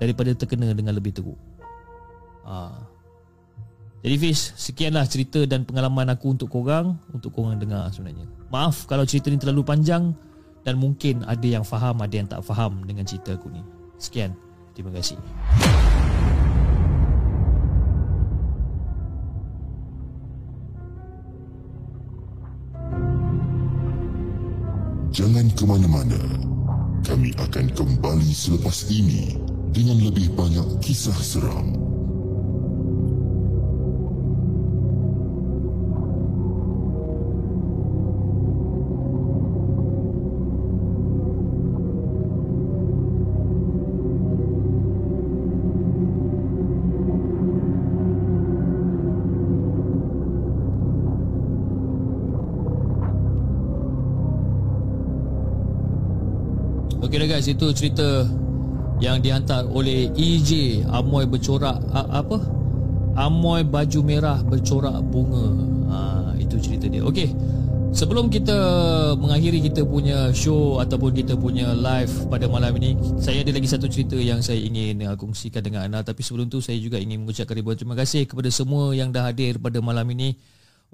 daripada terkena dengan lebih teruk. Ah, jadi Fiz, sekianlah cerita dan pengalaman aku untuk korang Untuk korang dengar sebenarnya. Maaf kalau cerita ni terlalu panjang Dan mungkin ada yang faham, ada yang tak faham dengan cerita aku ni. Sekian, terima kasih. Jangan ke mana-mana. Kami akan kembali selepas ini Dengan lebih banyak kisah seram guys, itu cerita yang dihantar oleh EJ Amoy bercorak apa? Amoy baju merah bercorak bunga. Ha, itu cerita dia. Okey. Sebelum kita mengakhiri kita punya show ataupun kita punya live pada malam ini, saya ada lagi satu cerita yang saya ingin kongsikan dengan anda. Tapi sebelum tu saya juga ingin mengucapkan ribuan terima kasih kepada semua yang dah hadir pada malam ini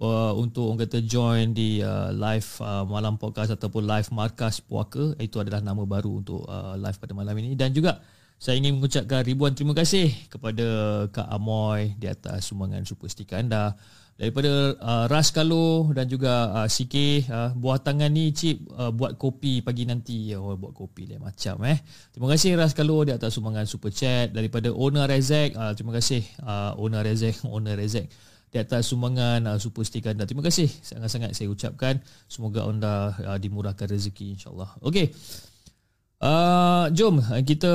uh, untuk orang kata join di uh, live uh, malam podcast ataupun live markas puaka. Itu adalah nama baru untuk uh, live pada malam ini. Dan juga saya ingin mengucapkan ribuan terima kasih kepada Kak Amoy di atas sumbangan super stiker anda. Daripada uh, Ras Kalo dan juga uh, CK uh, buah tangan ni cip uh, buat kopi pagi nanti. Oh buat kopi lain macam eh. Terima kasih Ras Kalo di atas sumbangan super chat. Daripada owner Rezek uh, terima kasih uh, owner Rezek owner Rezek di atas sumbangan uh, super stiker anda. Terima kasih. Sangat-sangat saya ucapkan. Semoga anda uh, dimurahkan rezeki insyaallah. Okey. Uh, jom kita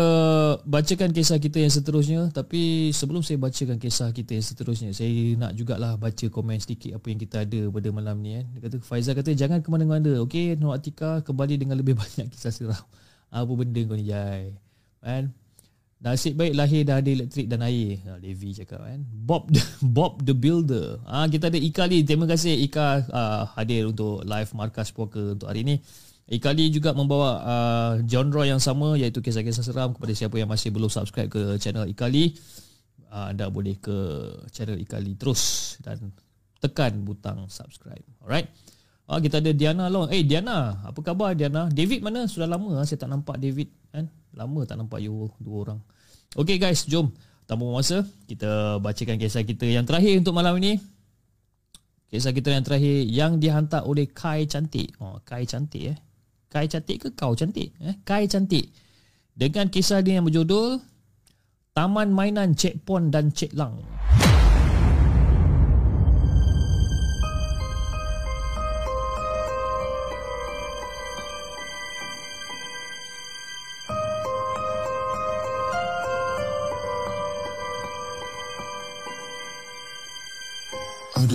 bacakan kisah kita yang seterusnya. Tapi sebelum saya bacakan kisah kita yang seterusnya Saya nak jugalah baca komen sedikit apa yang kita ada pada malam ni eh. Kata, Faizal kata jangan ke mana-mana Okey Nur Atika kembali dengan lebih banyak kisah seram. Apa benda kau ni Jai? Kan? Nasib baik lahir dah ada elektrik dan air ha, Levi cakap kan Bob the, Bob the Builder ha, Kita ada Ika ni Terima kasih Ika uh, hadir untuk live Markas Poker untuk hari ni Ikali juga membawa uh, genre yang sama iaitu kisah-kisah seram kepada siapa yang masih belum subscribe ke channel Ikali. Uh, anda boleh ke channel Ikali terus dan tekan butang subscribe. Alright. Uh, kita ada Diana Long. Eh Diana, apa khabar Diana? David mana? Sudah lama uh, saya tak nampak David kan? Lama tak nampak you dua orang. Okay guys, jom. Tanpa masa, kita bacakan kisah kita yang terakhir untuk malam ini. Kisah kita yang terakhir yang dihantar oleh Kai Cantik. Oh, Kai Cantik eh. Kai cantik ke kau cantik? Eh? Kai cantik. Dengan kisah dia yang berjudul Taman Mainan Cik Pon dan Cik Lang.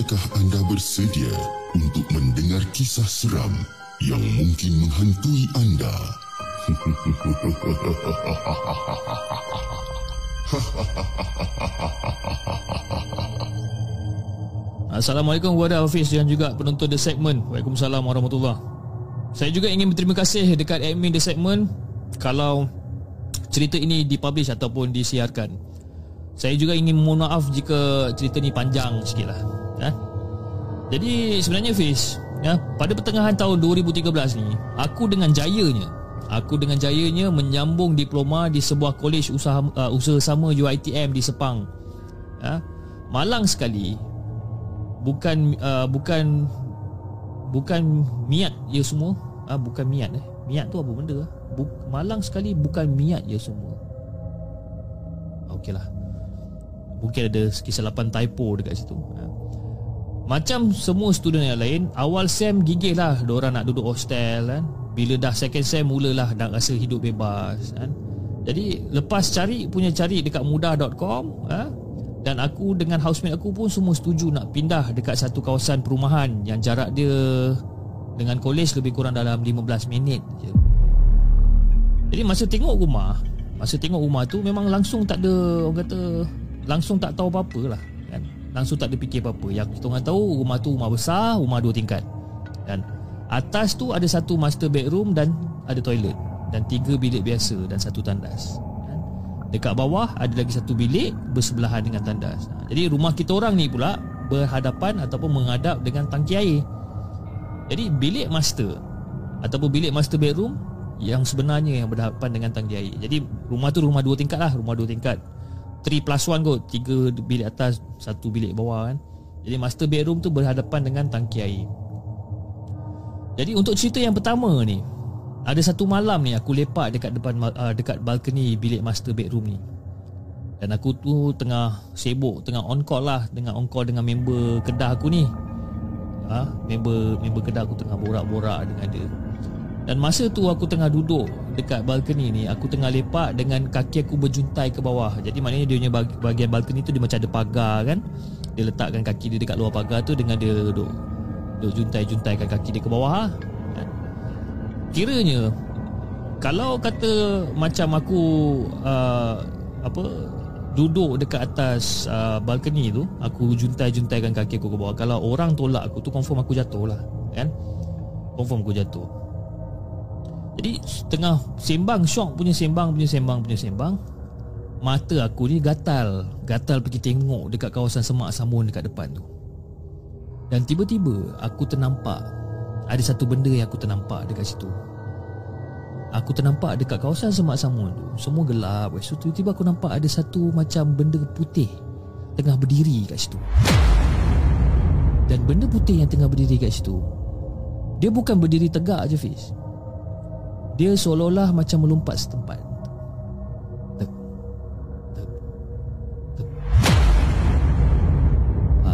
Adakah anda bersedia untuk mendengar kisah seram yang mungkin menghantui anda. Assalamualaikum kepada Hafiz dan juga penonton The Segment. Waalaikumsalam warahmatullahi Saya juga ingin berterima kasih dekat admin The Segment kalau cerita ini dipublish ataupun disiarkan. Saya juga ingin mohon maaf jika cerita ni panjang sikit lah. Ya? Jadi sebenarnya Fiz, ya, pada pertengahan tahun 2013 ni, aku dengan jayanya, aku dengan jayanya menyambung diploma di sebuah kolej usaha uh, usaha sama UiTM di Sepang. Ya. Malang sekali. Bukan uh, bukan bukan miat ya semua. Ah bukan miat eh. Miat tu apa benda? Buk, malang sekali bukan miat ya semua. Okeylah. Mungkin ada kesilapan typo dekat situ. Ya. Macam semua student yang lain Awal SEM gigih lah. Diorang nak duduk hostel kan. Bila dah second SEM Mulalah nak rasa hidup bebas kan. Jadi lepas cari Punya cari dekat mudah.com ha? Dan aku dengan housemate aku pun Semua setuju nak pindah Dekat satu kawasan perumahan Yang jarak dia Dengan kolej lebih kurang dalam 15 minit je. Jadi masa tengok rumah Masa tengok rumah tu Memang langsung tak ada Orang kata Langsung tak tahu apa-apa lah langsung tak ada fikir apa-apa. Yang kita orang tahu rumah tu rumah besar, rumah dua tingkat. Dan atas tu ada satu master bedroom dan ada toilet dan tiga bilik biasa dan satu tandas. Dekat bawah ada lagi satu bilik bersebelahan dengan tandas. Ha, jadi rumah kita orang ni pula berhadapan ataupun menghadap dengan tangki air. Jadi bilik master ataupun bilik master bedroom yang sebenarnya yang berhadapan dengan tangki air. Jadi rumah tu rumah dua tingkat lah, rumah dua tingkat. 3 plus 1 kot. 3 bilik atas Satu bilik bawah kan. Jadi master bedroom tu berhadapan dengan tangki air. Jadi untuk cerita yang pertama ni Ada satu malam ni aku lepak dekat depan uh, Dekat balcony bilik master bedroom ni. Dan aku tu tengah sibuk Tengah on call lah Tengah on call dengan member kedah aku ni. Ha? Member member kedah aku tengah borak-borak dengan dia dan masa tu aku tengah duduk dekat balkoni ni Aku tengah lepak dengan kaki aku berjuntai ke bawah. Jadi maknanya dia punya bahagian balkoni tu dia macam ada pagar kan? Dia letakkan kaki dia dekat luar pagar tu Dengan dia duduk Duduk juntai-juntaikan kaki dia ke bawah lah. Kan? Kiranya Kalau kata macam aku uh, Apa Duduk dekat atas uh, balcony tu Aku juntai-juntaikan kaki aku ke bawah. Kalau orang tolak aku tu Confirm aku jatuh lah Kan? Confirm aku jatuh Jadi Tengah sembang Syok punya sembang Punya sembang Punya sembang Mata aku ni gatal. Gatal pergi tengok Dekat kawasan semak samun Dekat depan tu. Dan tiba-tiba Aku ternampak Ada satu benda yang aku ternampak Dekat situ. Aku ternampak dekat kawasan semak samun tu Semua gelap. Tu tiba-tiba aku nampak Ada satu macam benda putih Tengah berdiri kat situ. Dan benda putih yang tengah berdiri kat situ Dia bukan berdiri tegak je Fiz Dia seolah-olah macam melompat setempat. Tek. Tek. Tek. Ha,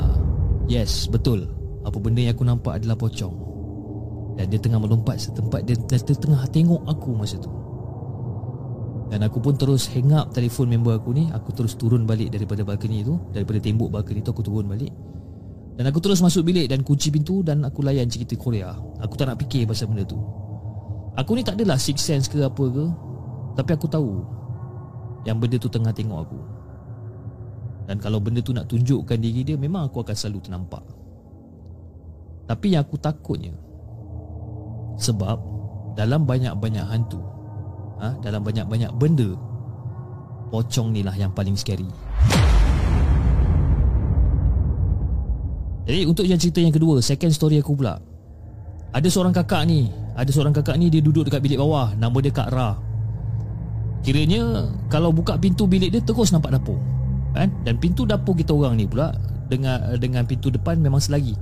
Yes, betul. Apa benda yang aku nampak adalah pocong. Dan dia tengah melompat setempat Dia, dia tengah tengok aku masa tu. Dan aku pun terus hang up telefon member aku ni. Aku terus turun balik daripada balcony tu. Daripada tembok balcony tu aku turun balik. Dan aku terus masuk bilik dan kunci pintu Dan aku layan cerita Korea. Aku tak nak fikir pasal benda tu Aku ni tak adalah six sense ke apa ke Tapi aku tahu Yang benda tu tengah tengok aku. Dan kalau benda tu nak tunjukkan diri dia Memang aku akan selalu ternampak. Tapi yang aku takutnya sebab dalam banyak-banyak hantu ha, Dalam banyak-banyak benda Pocong ni lah yang paling scary. Jadi untuk yang cerita yang kedua Second story aku pula. Ada seorang kakak ni Ada seorang kakak ni dia duduk dekat bilik bawah. Nama dia Kak Ra. Kiranya Kalau buka pintu bilik dia terus nampak dapur. Kan? Dan pintu dapur kita orang ni pula Dengan dengan pintu depan memang selagi.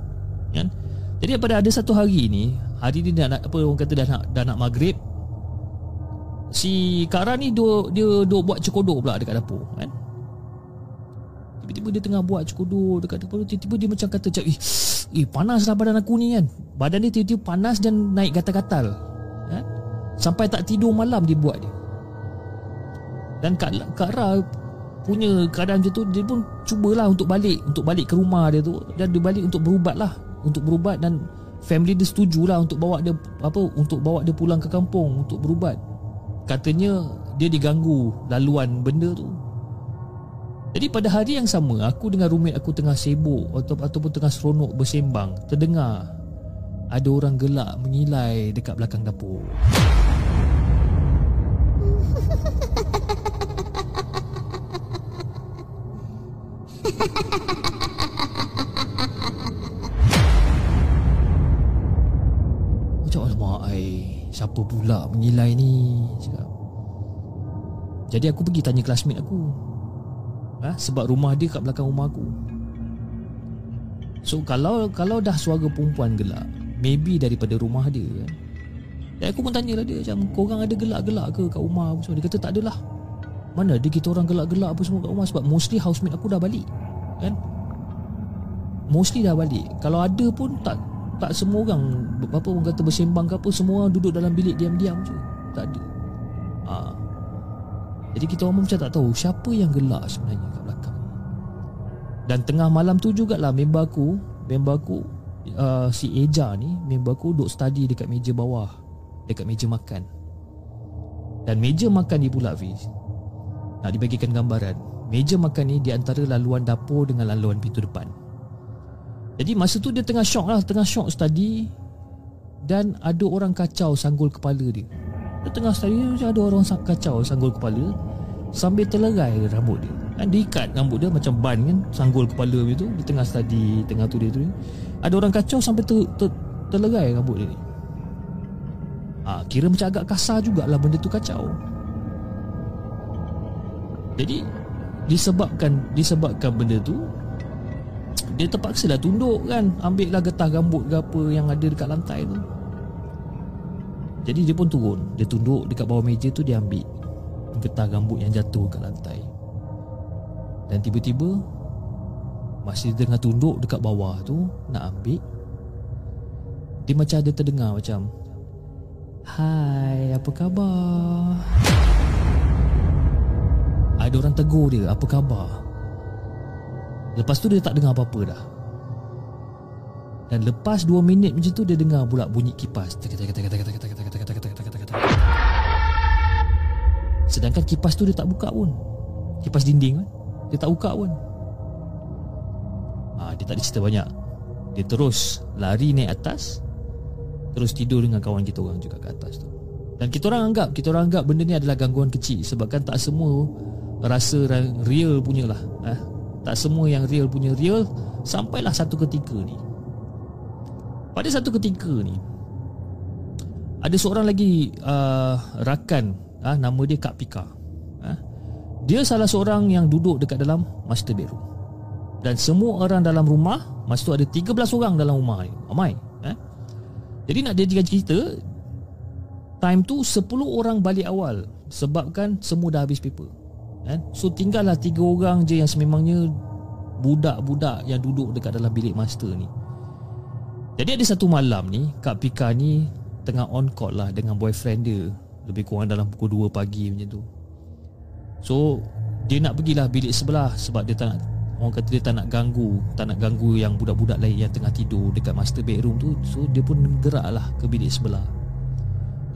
Kan? Jadi pada ada satu hari ni Hari ni dah nak apa orang kata dah nak dah nak maghrib Si Kara ni dia dia duk buat cekodok pula dekat dapur. Kan? Tiba-tiba dia tengah buat cekodok dekat dapur Tiba-tiba dia macam kata eh, eh panas lah badan aku ni kan Badan dia tiba-tiba panas dan naik gatal-gatal kan? Sampai tak tidur malam dia buat dia Dan Kak, Kak Ra punya keadaan macam tu Dia pun cubalah untuk balik Untuk balik ke rumah dia tu Dan dia balik untuk berubat lah Untuk berubat dan family dia setujulah untuk bawa dia apa untuk bawa dia pulang ke kampung untuk berubat. Katanya dia diganggu laluan benda tu. Jadi pada hari yang sama aku dengan roommate aku tengah sibuk atau ataupun tengah seronok bersembang terdengar ada orang gelak mengilai dekat belakang dapur. Macam alamak ai Siapa pula mengilai ni? Cakap. Jadi aku pergi tanya classmate aku ha? Sebab rumah dia kat belakang rumah aku. So kalau kalau dah suara perempuan gelak Maybe daripada rumah dia kan Dan aku pun tanya lah dia Macam korang ada gelak-gelak ke kat rumah? Apa semua Dia kata tak adalah. Mana ada kita orang gelak-gelak apa semua kat rumah? Sebab mostly housemate aku dah balik Kan? Mostly dah balik. Kalau ada pun tak tak semua orang apa orang kata bersembang ke apa semua orang duduk dalam bilik diam-diam je. Tak ada. Jadi kita orang macam tak tahu siapa yang gelak sebenarnya kat belakang. Dan tengah malam tu jugalah member aku member aku uh, si Eja ni member aku duduk study dekat meja bawah dekat meja makan. Dan meja makan ni pula Fiz nak dibagikan gambaran. Meja makan ni di antara laluan dapur dengan laluan pintu depan. Jadi masa tu dia tengah shock lah Tengah shock study Dan ada orang kacau sanggul kepala dia Dia tengah study macam ada orang kacau sanggul kepala. Sambil terlerai rambut dia. Dan dia ikat rambut dia macam ban kan Sanggul kepala tu Dia tengah study Tengah tu dia tu. Ada orang kacau sampai ter, ter, terlerai rambut dia ni. Ha, Kira macam agak kasar jugalah benda tu kacau. Jadi Disebabkan Disebabkan benda tu dia terpaksa lah tunduk kan Ambil lah getah rambut ke apa Yang ada dekat lantai tu Jadi dia pun turun. Dia tunduk dekat bawah meja tu Dia ambil Getah rambut yang jatuh kat lantai. Dan tiba-tiba Masih dia tengah tunduk dekat bawah tu Nak ambil Dia macam ada terdengar macam Hai apa khabar? Ada orang tegur dia Apa khabar? Lepas tu dia tak dengar apa-apa dah. Dan lepas 2 minit macam tu Dia dengar pula bunyi kipas Sedangkan kipas tu dia tak buka pun. Kipas dinding kan? Dia tak buka pun. Ha, Dia tak ada cerita banyak. Dia terus lari naik atas Terus tidur dengan kawan kita orang juga kat atas tu. Dan kita orang anggap Kita orang anggap benda ni adalah gangguan kecil Sebabkan tak semua Rasa real punya lah eh? Tak semua yang real punya real Sampailah satu ketika ni. Pada satu ketika ni Ada seorang lagi uh, Rakan uh, Nama dia Kak Pika. Uh, Dia salah seorang yang duduk dekat dalam Master bedroom. Dan semua orang dalam rumah Masa tu ada 13 orang dalam rumah ni Ramai uh. Jadi nak dia cerita Time tu 10 orang balik awal Sebabkan semua dah habis paper. Kan? So tinggallah tiga orang je yang sememangnya Budak-budak yang duduk dekat dalam bilik master ni. Jadi ada satu malam ni Kak Pika ni tengah on call lah dengan boyfriend dia Lebih kurang dalam pukul 2 pagi macam tu. So dia nak pergilah bilik sebelah Sebab dia tak nak Orang kata dia tak nak ganggu Tak nak ganggu yang budak-budak lain yang tengah tidur Dekat master bedroom tu. So dia pun gerak lah ke bilik sebelah.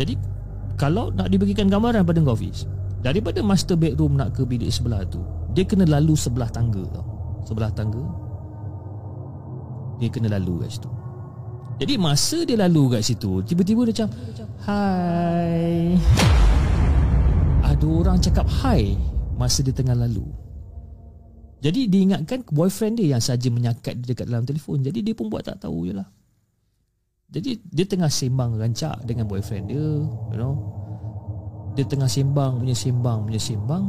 Jadi Kalau nak dibagikan gambaran pada kau Fiz Daripada master bedroom nak ke bilik sebelah tu Dia kena lalu sebelah tangga tau. Sebelah tangga Dia kena lalu kat situ Jadi masa dia lalu kat situ Tiba-tiba dia macam Hai. Ada orang cakap hai Masa dia tengah lalu. Jadi dia ingatkan boyfriend dia yang saja menyakat dia dekat dalam telefon. Jadi dia pun buat tak tahu je lah. Jadi dia tengah sembang rancak dengan boyfriend dia You know. Dia tengah sembang punya sembang punya sembang.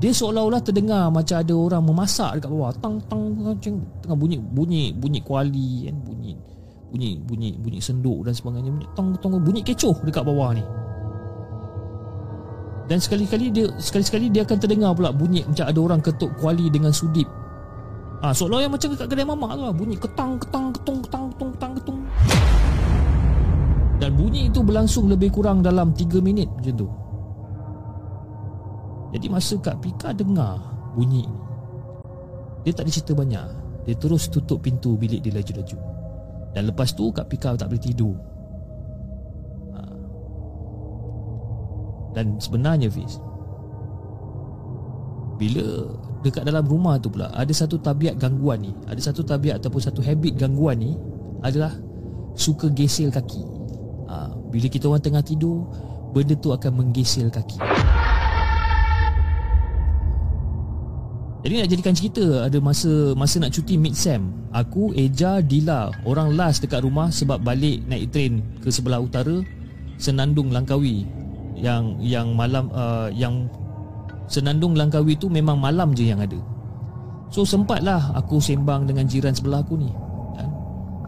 Dia seolah-olah terdengar macam ada orang memasak dekat bawah. Tang tang macam tengah bunyi bunyi bunyi kuali kan bunyi bunyi bunyi bunyi senduk dan sebagainya bunyi tang tang bunyi kecoh dekat bawah ni. Dan sekali-kali dia sekali-sekali dia akan terdengar pula bunyi macam ada orang ketuk kuali dengan sudip. Ah, seolah yang macam kat kedai mamak tu lah. Bunyi ketang, ketang, ketung, ketang, ketung, ketang, ketung. Dan bunyi itu berlangsung lebih kurang dalam 3 minit macam tu. Jadi masa Kak Pika dengar bunyi Dia tak ada cerita banyak. Dia terus tutup pintu bilik dia laju-laju Dan lepas tu Kak Pika tak boleh tidur. Ha. Dan sebenarnya Fiz Bila dekat dalam rumah tu pula Ada satu tabiat gangguan ni Ada satu tabiat ataupun satu habit gangguan ni Adalah Suka gesel kaki. Ha, Bila kita orang tengah tidur Benda tu akan menggesel kaki Jadi nak jadikan cerita Ada masa masa nak cuti mid-sem Aku, Eja, Dila Orang last dekat rumah Sebab balik naik train Ke sebelah utara Senandung Langkawi. Yang yang malam uh, Yang Senandung Langkawi tu memang malam je yang ada. So sempatlah aku sembang dengan jiran sebelah aku ni. Kan?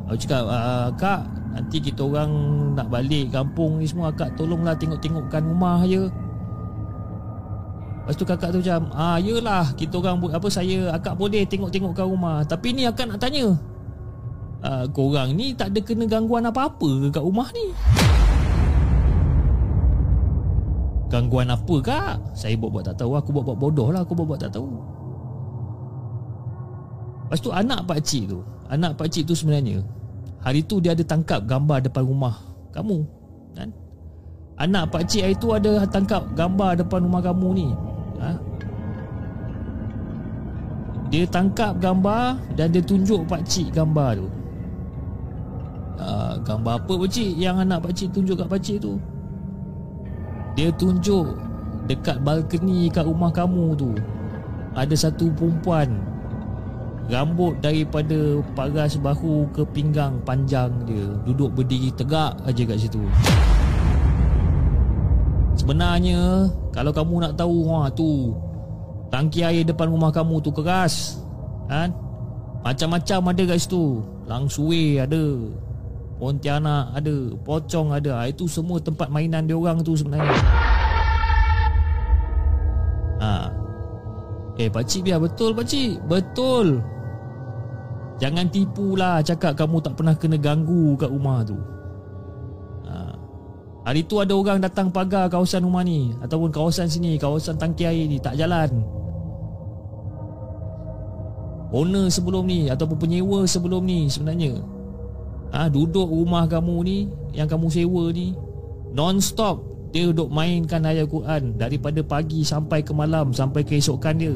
Aku cakap uh, Kak Nanti kita orang nak balik kampung ni semua Akak tolonglah tengok-tengokkan rumah je Lepas tu kakak tu macam Ah yelah kita orang apa saya Akak boleh tengok-tengokkan rumah Tapi ni akak nak tanya ah, Korang ni tak ada kena gangguan apa-apa kat rumah ni Gangguan apa kak? Saya buat-buat tak tahu Aku buat-buat bodoh lah Aku buat-buat tak tahu Lepas tu anak pakcik tu Anak pakcik tu sebenarnya Hari tu dia ada tangkap gambar depan rumah kamu kan? Anak pak cik hari tu ada tangkap gambar depan rumah kamu ni ha? Dia tangkap gambar dan dia tunjuk pak cik gambar tu. Ha, Gambar apa pak cik? Yang anak pak cik tunjuk kat pak cik tu. Dia tunjuk dekat balkoni kat rumah kamu tu. Ada satu perempuan Rambut daripada paras bahu ke pinggang panjang dia. Duduk berdiri tegak aja kat situ Sebenarnya Kalau kamu nak tahu wah, tu Tangki air depan rumah kamu tu keras kan? Macam-macam ada kat situ Langsui ada Pontianak ada Pocong ada ah, Itu semua tempat mainan dia orang tu sebenarnya Ha. Eh pakcik biar betul pakcik Betul Jangan tipulah cakap kamu tak pernah kena ganggu kat rumah tu. Ha. Hari tu ada orang datang pagar kawasan rumah ni ataupun kawasan sini, kawasan tangki air ni tak jalan. Owner sebelum ni ataupun penyewa sebelum ni sebenarnya. Ha, duduk rumah kamu ni yang kamu sewa ni non-stop Dia duk mainkan ayat Quran Daripada pagi sampai ke malam Sampai keesokan dia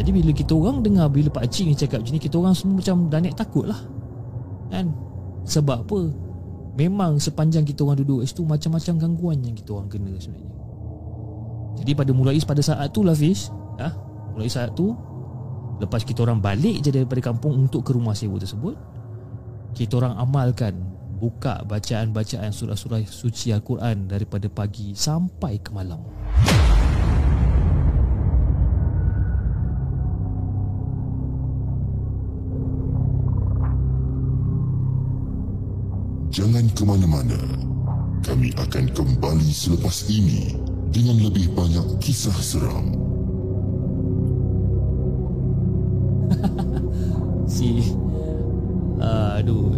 Jadi bila kita orang dengar Bila Pak Cik ni cakap macam ni Kita orang semua macam dah naik takut lah Kan Sebab apa Memang sepanjang kita orang duduk Itu macam-macam gangguan yang kita orang kena sebenarnya Jadi pada mulai pada saat tu lah Fiz ha? Mulai saat tu Lepas kita orang balik je daripada kampung Untuk ke rumah sewa tersebut Kita orang amalkan Buka bacaan-bacaan surah-surah suci Al-Quran Daripada pagi sampai ke malam Jangan ke mana-mana. Kami akan kembali selepas ini dengan lebih banyak kisah seram. Si Aduh.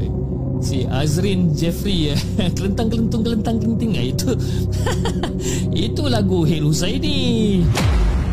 Si Azrin Jeffrey eh. Kelentang kelentung kelentang kelenting eh, Itu Itu lagu Hil Husaini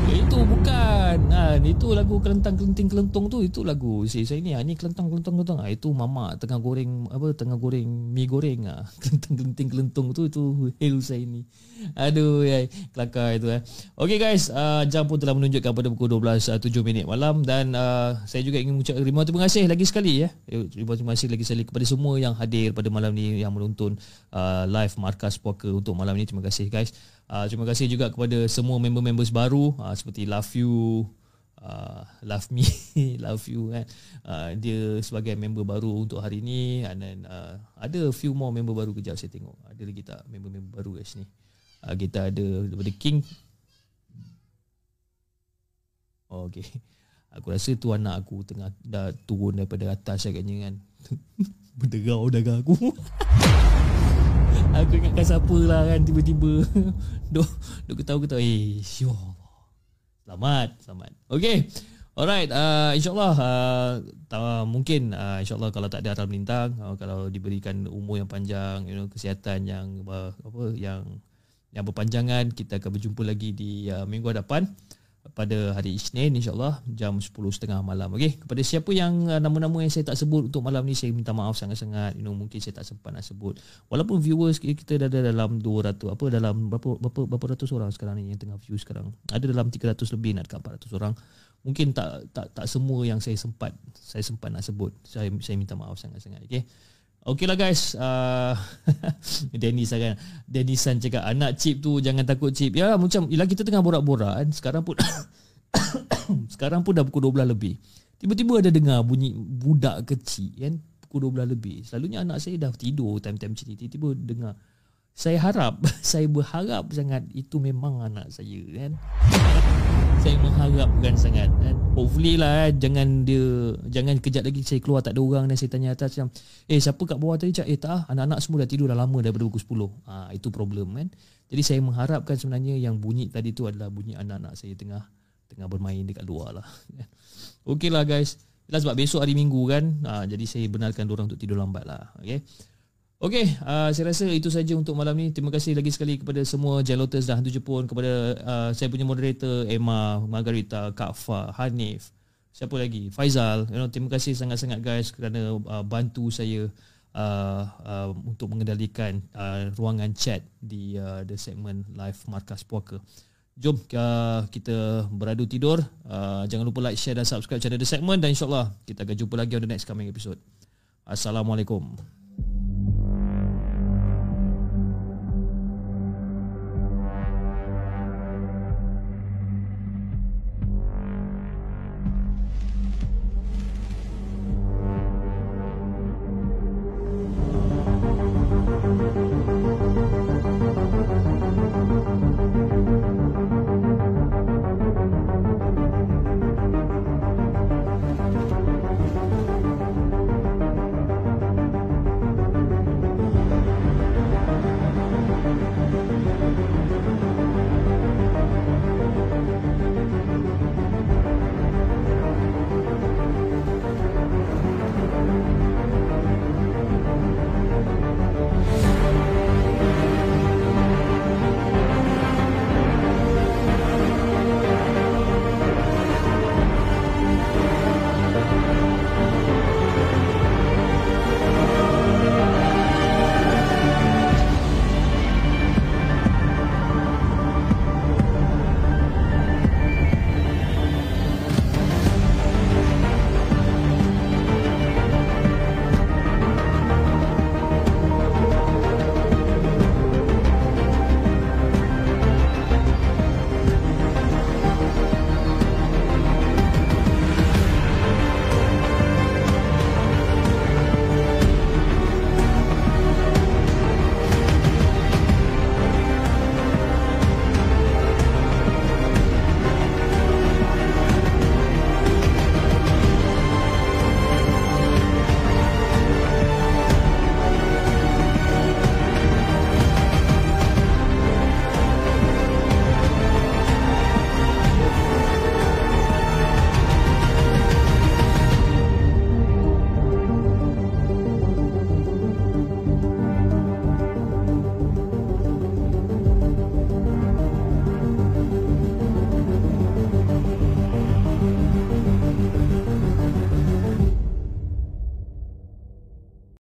Itu bukan. Ha, Itu lagu kelentang kelenting kelentung tu Itu lagu si Husaini ha, Ni kelentang kelentang kelentang ha, Itu mama tengah goreng Apa Tengah goreng mie goreng. Ha. Kelentang kelenting kelentung tu Itu Hil Husaini Aduh ya, Kelakar itu eh. Okay guys uh, Jam pun telah menunjukkan pada pukul 12 uh, 7 minit malam Dan uh, Saya juga ingin mengucapkan Terima terima kasih lagi sekali ya. Terima terima kasih lagi sekali Kepada semua yang hadir pada malam ni Yang menonton uh, Live Markas Poker Untuk malam ni. Terima kasih guys. Uh, Terima kasih juga kepada Semua member-members baru uh, Seperti Love You Uh, love me love you kan uh, dia sebagai member baru untuk hari ni. And then uh, ada few more member baru kejap saya tengok. Ada lagi tak member-member baru kat sini uh, kita ada daripada King. Oh, okay. Aku rasa tu anak aku tengah dah turun daripada atas agaknya kan. Berderau dagang aku. Aku ingatkan siapa lah kan tiba-tiba. Duk duk ketawa-ketawa eh syuh Selamat, selamat. Okay. Alright, uh, insyaAllah uh, mungkin uh, insyaAllah kalau tak ada aral melintang, uh, kalau diberikan umur yang panjang, you know, kesihatan yang uh, apa yang yang berpanjangan, kita akan berjumpa lagi di uh, minggu hadapan pada hari Isnin insyaAllah jam 10.30 malam. Okay, kepada siapa yang uh, nama-nama yang saya tak sebut untuk malam ni, saya minta maaf sangat-sangat. You know, mungkin saya tak sempat nak sebut. Walaupun viewers kita dah ada dalam 200, apa dalam berapa, berapa, berapa ratus orang sekarang ni yang tengah view sekarang. Ada dalam 300 lebih nak dekat 400 orang. Mungkin tak tak tak semua yang saya sempat saya sempat nak sebut. Saya saya minta maaf sangat-sangat. Okay. Okey lah guys. Uh, Dennis kan Dennis San cakap Anak chip tu Jangan takut chip. Ya macam Yelah kita tengah borak-borak kan. Sekarang pun Sekarang pun dah pukul 12 lebih. Tiba-tiba ada dengar Bunyi budak kecil kan Pukul 12 lebih. Selalunya anak saya dah tidur Time-time macam ni. Tiba-tiba dengar Saya harap Saya berharap sangat Itu memang anak saya kan saya mengharapkan sangat. Kan. Hopefully lah eh, Jangan dia Jangan kejap lagi Saya keluar tak ada orang Dan saya tanya atas macam Eh siapa kat bawah tadi? Cak Eh tak ah, Anak-anak semua dah tidur dah lama Daripada pukul 10 ha, Itu problem kan. Jadi saya mengharapkan sebenarnya Yang bunyi tadi tu adalah Bunyi anak-anak saya tengah Tengah bermain dekat luar lah. Okay lah guys. Yelah sebab besok hari minggu kan. Ha, Jadi saya benarkan orang untuk tidur lambat lah. Okay Okey, uh, saya rasa itu saja untuk malam ni. Terima kasih lagi sekali kepada semua Jalotas dan Hantu Jepun, kepada uh, saya punya moderator Emma, Margarita, Kak Fa, Hanif, siapa lagi? Faizal. You know, terima kasih sangat-sangat guys kerana uh, bantu saya uh, uh, untuk mengendalikan uh, ruangan chat di uh, the segment live Markas Poker. Jom uh, kita beradu tidur. Uh, jangan lupa like, share dan subscribe channel The Segment dan insyaAllah kita akan jumpa lagi on the next coming episode. Assalamualaikum.